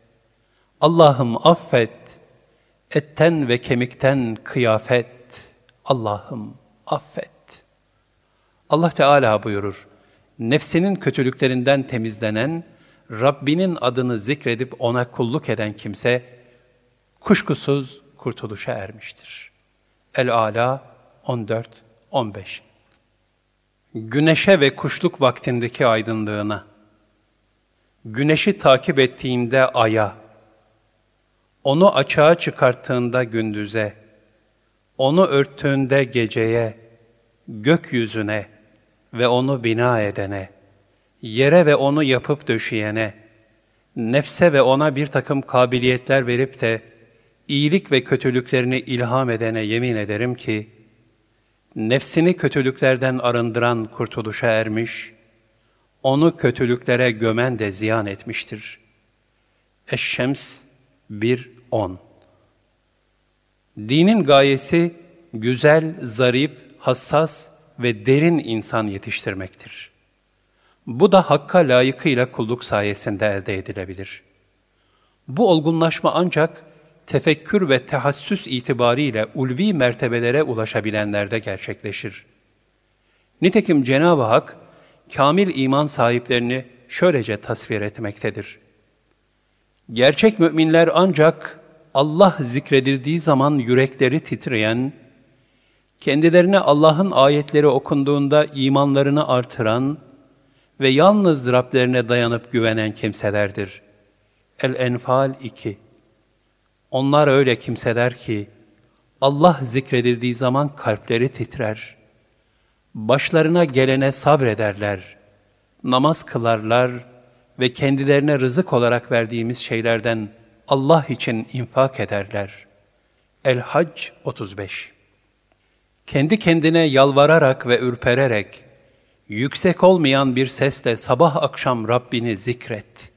Allah'ım affet. Etten ve kemikten kıyafet. Allah'ım affet. Allah Teala buyurur, nefsinin kötülüklerinden temizlenen, Rabbinin adını zikredip ona kulluk eden kimse, kuşkusuz kurtuluşa ermiştir. El-Ala 14-15 Güneşe ve kuşluk vaktindeki aydınlığına, güneşi takip ettiğinde aya, onu açığa çıkarttığında gündüze, onu örttüğünde geceye, gökyüzüne, ve onu bina edene, yere ve onu yapıp döşeyene, nefse ve ona bir takım kabiliyetler verip de iyilik ve kötülüklerini ilham edene yemin ederim ki, nefsini kötülüklerden arındıran kurtuluşa ermiş, onu kötülüklere gömen de ziyan etmiştir. Eşşems 1.10 Dinin gayesi güzel, zarif, hassas ve derin insan yetiştirmektir. Bu da hakka layıkıyla kulluk sayesinde elde edilebilir. Bu olgunlaşma ancak tefekkür ve tehassüs itibariyle ulvi mertebelere ulaşabilenlerde gerçekleşir. Nitekim Cenab-ı Hak, kamil iman sahiplerini şöylece tasvir etmektedir. Gerçek müminler ancak Allah zikredildiği zaman yürekleri titreyen, kendilerine Allah'ın ayetleri okunduğunda imanlarını artıran ve yalnız Rablerine dayanıp güvenen kimselerdir. El-Enfal 2 Onlar öyle kimseler ki, Allah zikredildiği zaman kalpleri titrer. Başlarına gelene sabrederler. Namaz kılarlar ve kendilerine rızık olarak verdiğimiz şeylerden Allah için infak ederler. El-Hac 35 kendi kendine yalvararak ve ürpererek, yüksek olmayan bir sesle sabah akşam Rabbini zikret.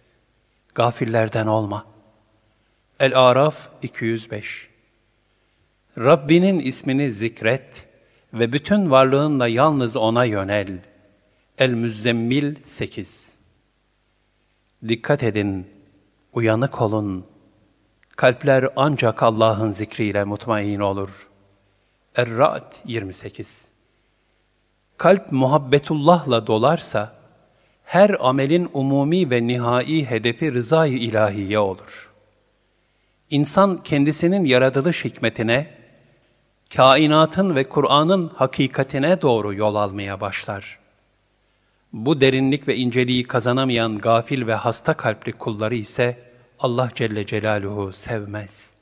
Gafillerden olma. El-Araf 205 Rabbinin ismini zikret ve bütün varlığınla yalnız O'na yönel. El-Müzzemmil 8 Dikkat edin, uyanık olun. Kalpler ancak Allah'ın zikriyle mutmain olur.'' Er-Ra'd 28 Kalp muhabbetullahla dolarsa, her amelin umumi ve nihai hedefi rızayı ilahiye olur. İnsan kendisinin yaratılış hikmetine, kainatın ve Kur'an'ın hakikatine doğru yol almaya başlar. Bu derinlik ve inceliği kazanamayan gafil ve hasta kalpli kulları ise Allah Celle Celaluhu sevmez.''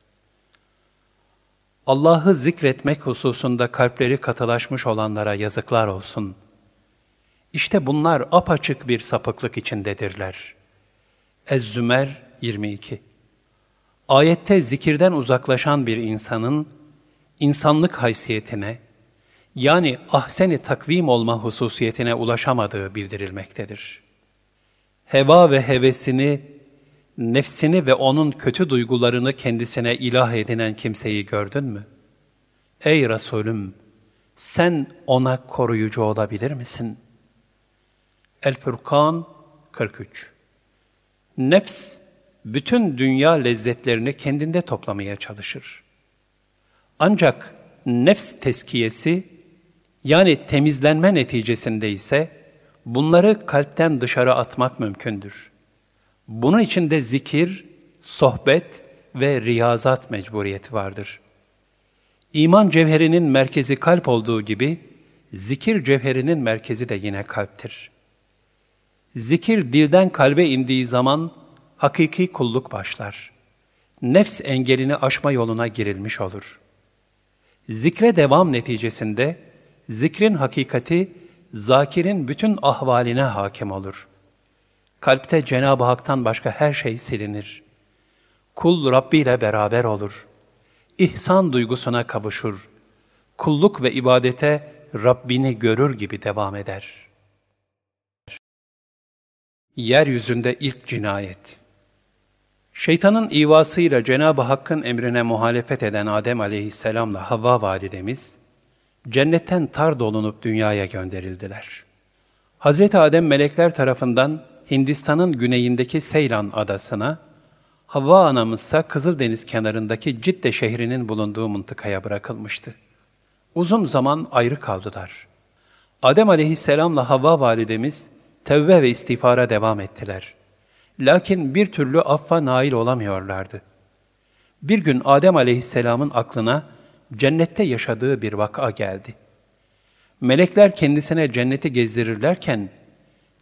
Allah'ı zikretmek hususunda kalpleri katılaşmış olanlara yazıklar olsun. İşte bunlar apaçık bir sapıklık içindedirler. Ez-Zümer 22 Ayette zikirden uzaklaşan bir insanın insanlık haysiyetine, yani ahseni takvim olma hususiyetine ulaşamadığı bildirilmektedir. Heva ve hevesini, nefsini ve onun kötü duygularını kendisine ilah edinen kimseyi gördün mü? Ey Resulüm! Sen ona koruyucu olabilir misin? El-Furkan 43 Nefs, bütün dünya lezzetlerini kendinde toplamaya çalışır. Ancak nefs teskiyesi, yani temizlenme neticesinde ise bunları kalpten dışarı atmak mümkündür. Bunun için de zikir, sohbet ve riyazat mecburiyeti vardır. İman cevherinin merkezi kalp olduğu gibi, zikir cevherinin merkezi de yine kalptir. Zikir dilden kalbe indiği zaman hakiki kulluk başlar. Nefs engelini aşma yoluna girilmiş olur. Zikre devam neticesinde, zikrin hakikati, zakirin bütün ahvaline hakim olur. Kalpte Cenab-ı Hak'tan başka her şey silinir. Kul Rabbi ile beraber olur. İhsan duygusuna kavuşur. Kulluk ve ibadete Rabbini görür gibi devam eder. Yeryüzünde ilk cinayet Şeytanın ivasıyla Cenab-ı Hakk'ın emrine muhalefet eden Adem aleyhisselamla Havva validemiz, cennetten tar dolunup dünyaya gönderildiler. Hz. Adem melekler tarafından Hindistan'ın güneyindeki Seylan adasına, Havva anamızsa Kızıldeniz kenarındaki Cidde şehrinin bulunduğu mıntıkaya bırakılmıştı. Uzun zaman ayrı kaldılar. Adem aleyhisselamla Havva validemiz tevbe ve istiğfara devam ettiler. Lakin bir türlü affa nail olamıyorlardı. Bir gün Adem aleyhisselamın aklına cennette yaşadığı bir vaka geldi. Melekler kendisine cenneti gezdirirlerken,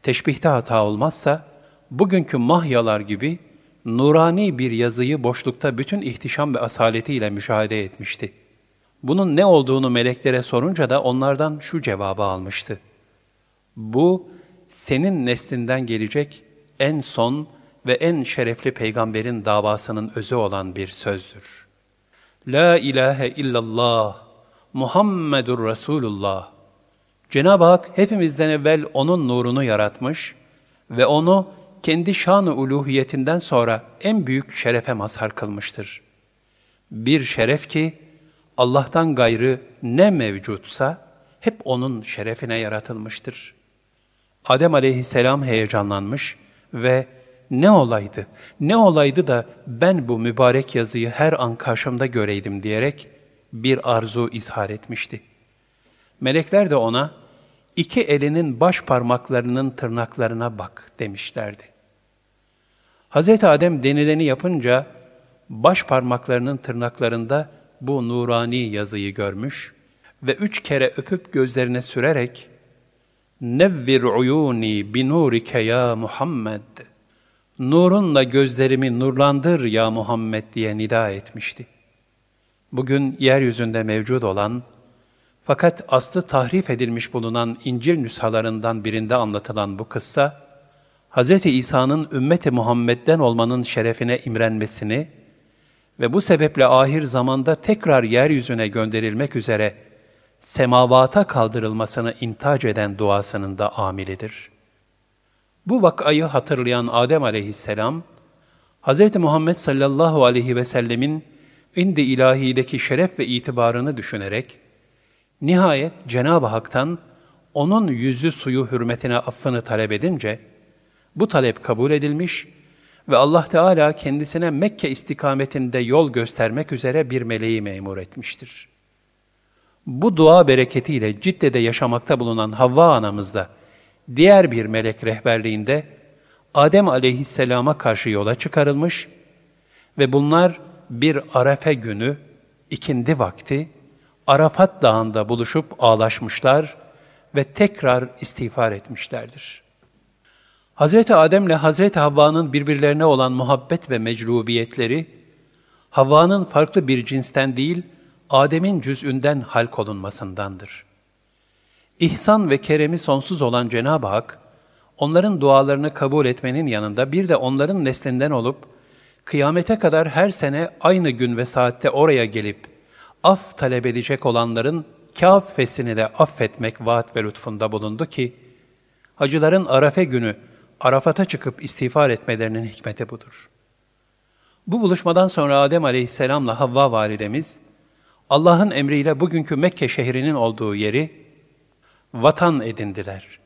teşbihte hata olmazsa, bugünkü mahyalar gibi nurani bir yazıyı boşlukta bütün ihtişam ve asaletiyle müşahede etmişti. Bunun ne olduğunu meleklere sorunca da onlardan şu cevabı almıştı. Bu, senin neslinden gelecek en son ve en şerefli peygamberin davasının özü olan bir sözdür. La ilahe illallah, Muhammedur Resulullah. Cenab-ı Hak hepimizden evvel O'nun nurunu yaratmış ve O'nu kendi şan-ı uluhiyetinden sonra en büyük şerefe mazhar kılmıştır. Bir şeref ki Allah'tan gayrı ne mevcutsa hep O'nun şerefine yaratılmıştır. Adem aleyhisselam heyecanlanmış ve ne olaydı, ne olaydı da ben bu mübarek yazıyı her an karşımda göreydim diyerek bir arzu izhar etmişti. Melekler de ona, iki elinin baş parmaklarının tırnaklarına bak demişlerdi. Hz. Adem denileni yapınca, baş parmaklarının tırnaklarında bu nurani yazıyı görmüş ve üç kere öpüp gözlerine sürerek, Nevvir uyuni bi nurike ya Muhammed. Nurunla gözlerimi nurlandır ya Muhammed diye nida etmişti. Bugün yeryüzünde mevcut olan fakat aslı tahrif edilmiş bulunan İncil nüshalarından birinde anlatılan bu kıssa, Hz. İsa'nın ümmeti Muhammed'den olmanın şerefine imrenmesini ve bu sebeple ahir zamanda tekrar yeryüzüne gönderilmek üzere semavata kaldırılmasını intac eden duasının da amilidir. Bu vakayı hatırlayan Adem aleyhisselam, Hz. Muhammed sallallahu aleyhi ve sellemin indi ilahideki şeref ve itibarını düşünerek, nihayet Cenab-ı Hak'tan onun yüzü suyu hürmetine affını talep edince, bu talep kabul edilmiş ve Allah Teala kendisine Mekke istikametinde yol göstermek üzere bir meleği memur etmiştir.'' Bu dua bereketiyle Cidde'de yaşamakta bulunan Havva anamız da diğer bir melek rehberliğinde Adem aleyhisselama karşı yola çıkarılmış ve bunlar bir Arefe günü ikindi vakti Arafat Dağı'nda buluşup ağlaşmışlar ve tekrar istiğfar etmişlerdir. Hz. Adem ile Hz. Havva'nın birbirlerine olan muhabbet ve meclubiyetleri, Havva'nın farklı bir cinsten değil, Adem'in cüz'ünden halk olunmasındandır. İhsan ve keremi sonsuz olan Cenab-ı Hak, onların dualarını kabul etmenin yanında bir de onların neslinden olup, kıyamete kadar her sene aynı gün ve saatte oraya gelip, af talep edecek olanların kâffesini de affetmek vaat ve lütfunda bulundu ki, hacıların Arafe günü Arafat'a çıkıp istiğfar etmelerinin hikmeti budur. Bu buluşmadan sonra Adem aleyhisselamla Havva validemiz, Allah'ın emriyle bugünkü Mekke şehrinin olduğu yeri vatan edindiler.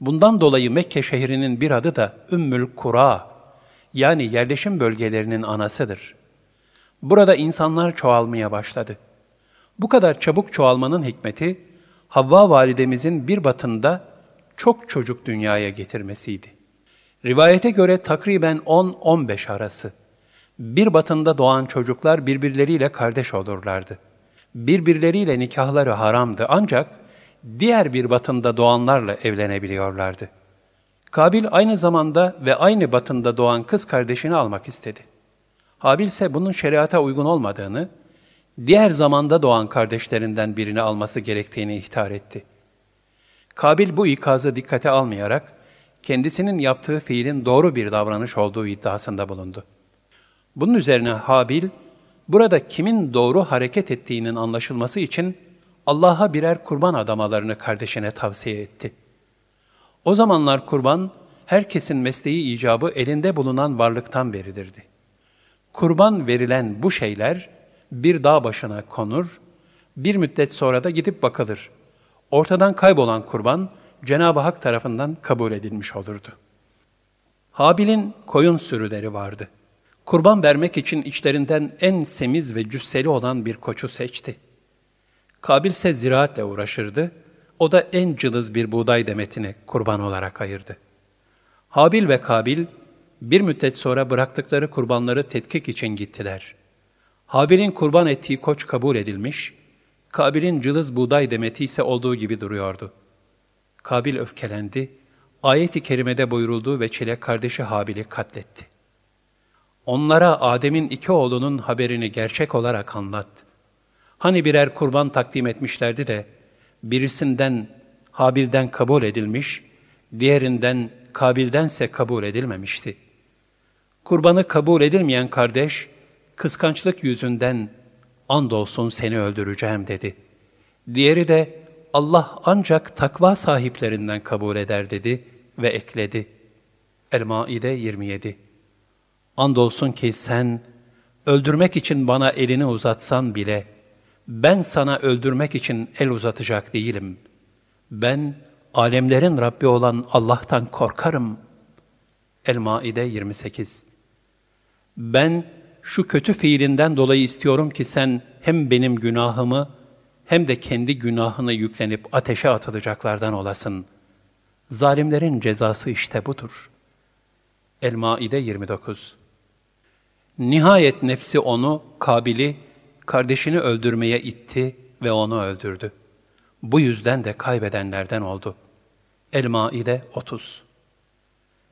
Bundan dolayı Mekke şehrinin bir adı da Ümmül Kura, yani yerleşim bölgelerinin anasıdır. Burada insanlar çoğalmaya başladı. Bu kadar çabuk çoğalmanın hikmeti, Havva validemizin bir batında çok çocuk dünyaya getirmesiydi. Rivayete göre takriben 10-15 arası. Bir batında doğan çocuklar birbirleriyle kardeş olurlardı. Birbirleriyle nikahları haramdı ancak diğer bir batında doğanlarla evlenebiliyorlardı. Kabil aynı zamanda ve aynı batında doğan kız kardeşini almak istedi. Habil ise bunun şeriata uygun olmadığını, diğer zamanda doğan kardeşlerinden birini alması gerektiğini ihtar etti. Kabil bu ikazı dikkate almayarak, kendisinin yaptığı fiilin doğru bir davranış olduğu iddiasında bulundu. Bunun üzerine Habil, burada kimin doğru hareket ettiğinin anlaşılması için Allah'a birer kurban adamalarını kardeşine tavsiye etti. O zamanlar kurban, herkesin mesleği icabı elinde bulunan varlıktan beridirdi. Kurban verilen bu şeyler bir dağ başına konur, bir müddet sonra da gidip bakılır. Ortadan kaybolan kurban, Cenab-ı Hak tarafından kabul edilmiş olurdu. Habil'in koyun sürüleri vardı. Kurban vermek için içlerinden en semiz ve cüsseli olan bir koçu seçti. Kabil ise ziraatle uğraşırdı. O da en cılız bir buğday demetini kurban olarak ayırdı. Habil ve Kabil bir müddet sonra bıraktıkları kurbanları tetkik için gittiler. Habil'in kurban ettiği koç kabul edilmiş, Kabil'in cılız buğday demeti ise olduğu gibi duruyordu. Kabil öfkelendi, ayet-i kerimede buyurulduğu ve çile kardeşi Habil'i katletti. Onlara Adem'in iki oğlunun haberini gerçek olarak anlat. Hani birer kurban takdim etmişlerdi de, birisinden Habil'den kabul edilmiş, diğerinden Kabil'dense kabul edilmemişti. Kurbanı kabul edilmeyen kardeş, kıskançlık yüzünden andolsun seni öldüreceğim dedi. Diğeri de Allah ancak takva sahiplerinden kabul eder dedi ve ekledi. El-Maide 27 Andolsun ki sen öldürmek için bana elini uzatsan bile ben sana öldürmek için el uzatacak değilim. Ben alemlerin Rabbi olan Allah'tan korkarım. El-Maide 28 Ben şu kötü fiilinden dolayı istiyorum ki sen hem benim günahımı hem de kendi günahını yüklenip ateşe atılacaklardan olasın. Zalimlerin cezası işte budur. El-Maide 29 Nihayet nefsi onu, Kabil'i, kardeşini öldürmeye itti ve onu öldürdü. Bu yüzden de kaybedenlerden oldu. El-Maide 30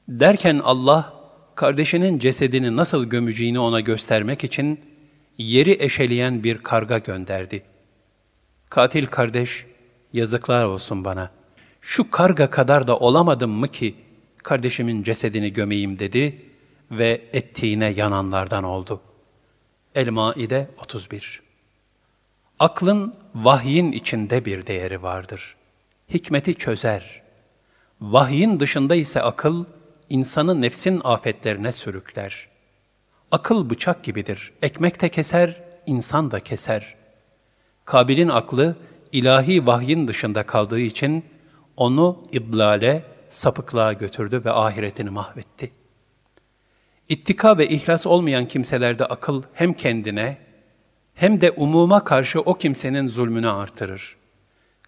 Derken Allah, kardeşinin cesedini nasıl gömücüğünü ona göstermek için yeri eşeleyen bir karga gönderdi. Katil kardeş, yazıklar olsun bana. Şu karga kadar da olamadım mı ki kardeşimin cesedini gömeyim dedi ve ettiğine yananlardan oldu. El-Maide 31 Aklın vahyin içinde bir değeri vardır. Hikmeti çözer. Vahyin dışında ise akıl, insanı nefsin afetlerine sürükler. Akıl bıçak gibidir. Ekmek de keser, insan da keser. Kabil'in aklı, ilahi vahyin dışında kaldığı için onu idlale, sapıklığa götürdü ve ahiretini mahvetti. İttika ve ihlas olmayan kimselerde akıl hem kendine hem de umuma karşı o kimsenin zulmünü artırır.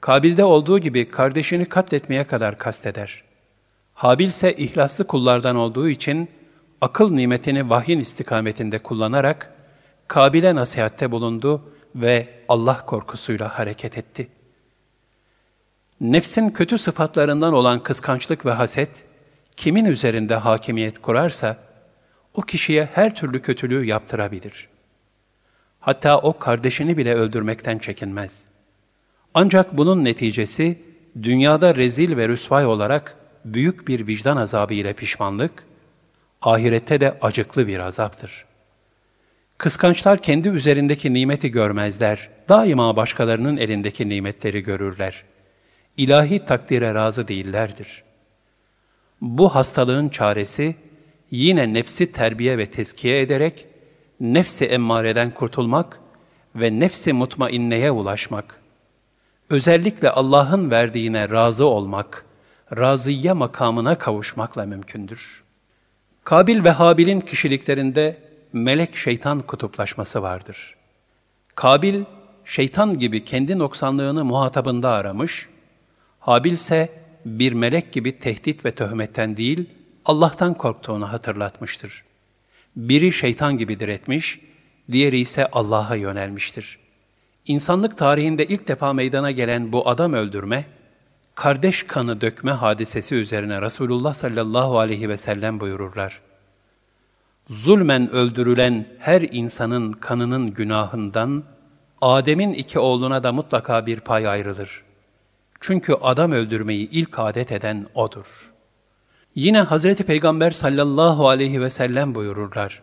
Kabil'de olduğu gibi kardeşini katletmeye kadar kasteder. Habil ise ihlaslı kullardan olduğu için akıl nimetini vahyin istikametinde kullanarak Kabil'e nasihatte bulundu ve Allah korkusuyla hareket etti. Nefsin kötü sıfatlarından olan kıskançlık ve haset, kimin üzerinde hakimiyet kurarsa, o kişiye her türlü kötülüğü yaptırabilir. Hatta o kardeşini bile öldürmekten çekinmez. Ancak bunun neticesi dünyada rezil ve rüsvay olarak büyük bir vicdan azabı ile pişmanlık, ahirette de acıklı bir azaptır. Kıskançlar kendi üzerindeki nimeti görmezler, daima başkalarının elindeki nimetleri görürler. İlahi takdire razı değillerdir. Bu hastalığın çaresi, yine nefsi terbiye ve tezkiye ederek, nefsi emmareden kurtulmak ve nefsi mutmainneye ulaşmak, özellikle Allah'ın verdiğine razı olmak, razıya makamına kavuşmakla mümkündür. Kabil ve Habil'in kişiliklerinde melek şeytan kutuplaşması vardır. Kabil, şeytan gibi kendi noksanlığını muhatabında aramış, Habil ise bir melek gibi tehdit ve töhmetten değil, Allah'tan korktuğunu hatırlatmıştır. Biri şeytan gibidir etmiş, diğeri ise Allah'a yönelmiştir. İnsanlık tarihinde ilk defa meydana gelen bu adam öldürme, kardeş kanı dökme hadisesi üzerine Resulullah sallallahu aleyhi ve sellem buyururlar. Zulmen öldürülen her insanın kanının günahından, Adem'in iki oğluna da mutlaka bir pay ayrılır. Çünkü adam öldürmeyi ilk adet eden O'dur. Yine Hazreti Peygamber sallallahu aleyhi ve sellem buyururlar.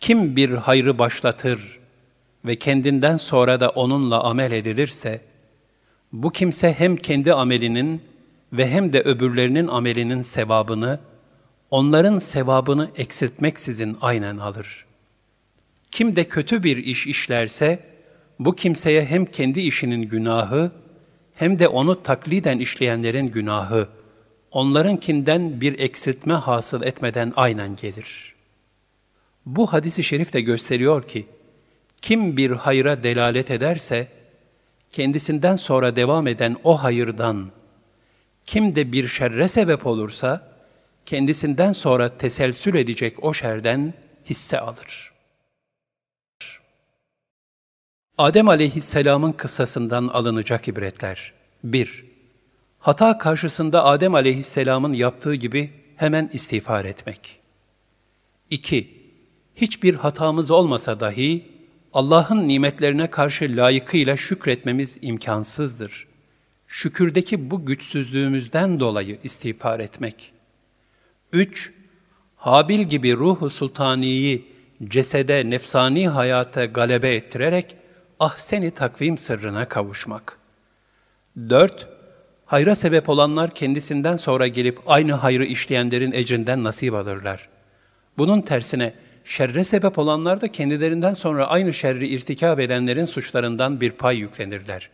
Kim bir hayrı başlatır ve kendinden sonra da onunla amel edilirse, bu kimse hem kendi amelinin ve hem de öbürlerinin amelinin sevabını, onların sevabını eksiltmeksizin aynen alır. Kim de kötü bir iş işlerse, bu kimseye hem kendi işinin günahı, hem de onu takliden işleyenlerin günahı, onlarınkinden bir eksiltme hasıl etmeden aynen gelir. Bu hadisi şerif de gösteriyor ki, kim bir hayra delalet ederse, kendisinden sonra devam eden o hayırdan, kim de bir şerre sebep olursa, kendisinden sonra teselsül edecek o şerden hisse alır. Adem aleyhisselamın kıssasından alınacak ibretler. 1. Hata karşısında Adem aleyhisselamın yaptığı gibi hemen istiğfar etmek. 2. Hiçbir hatamız olmasa dahi Allah'ın nimetlerine karşı layıkıyla şükretmemiz imkansızdır. Şükürdeki bu güçsüzlüğümüzden dolayı istiğfar etmek. 3. Habil gibi ruhu sultaniyi cesede, nefsani hayata galebe ettirerek ahseni takvim sırrına kavuşmak. 4. Hayra sebep olanlar kendisinden sonra gelip aynı hayrı işleyenlerin ecrinden nasip alırlar. Bunun tersine şerre sebep olanlar da kendilerinden sonra aynı şerri irtikab edenlerin suçlarından bir pay yüklenirler.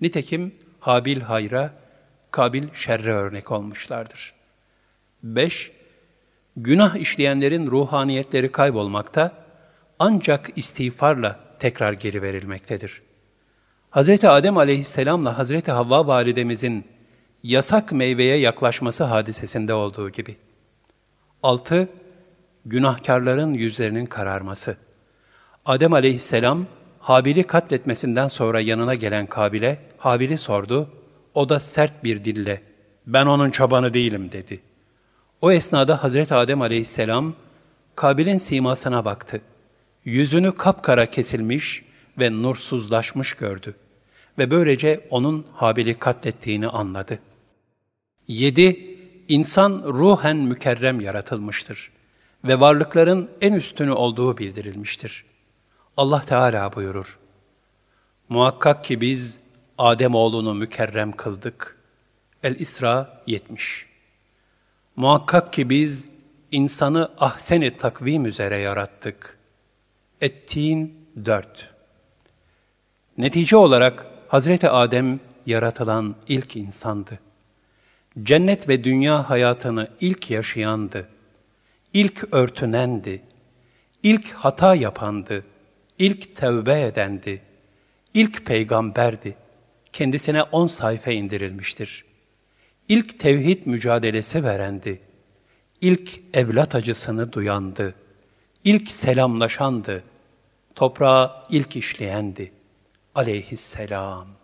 Nitekim Habil hayra, Kabil şerre örnek olmuşlardır. 5. Günah işleyenlerin ruhaniyetleri kaybolmakta, ancak istiğfarla tekrar geri verilmektedir. Hz. Adem aleyhisselamla Hz. Havva validemizin yasak meyveye yaklaşması hadisesinde olduğu gibi. 6 günahkarların yüzlerinin kararması. Adem aleyhisselam, Habil'i katletmesinden sonra yanına gelen Kabil'e, Habil'i sordu, o da sert bir dille, ben onun çobanı değilim dedi. O esnada Hazreti Adem aleyhisselam, Kabil'in simasına baktı. Yüzünü kapkara kesilmiş ve nursuzlaşmış gördü ve böylece onun Habil'i katlettiğini anladı. 7. İnsan ruhen mükerrem yaratılmıştır ve varlıkların en üstünü olduğu bildirilmiştir. Allah Teala buyurur. Muhakkak ki biz Adem oğlunu mükerrem kıldık. El-İsra 70 Muhakkak ki biz insanı ahseni takvim üzere yarattık. Ettin 4 Netice olarak Hazreti Adem yaratılan ilk insandı. Cennet ve dünya hayatını ilk yaşayandı ilk örtünendi, ilk hata yapandı, ilk tevbe edendi, ilk peygamberdi. Kendisine on sayfa indirilmiştir. İlk tevhid mücadelesi verendi. İlk evlat acısını duyandı. İlk selamlaşandı. Toprağa ilk işleyendi. Aleyhisselam.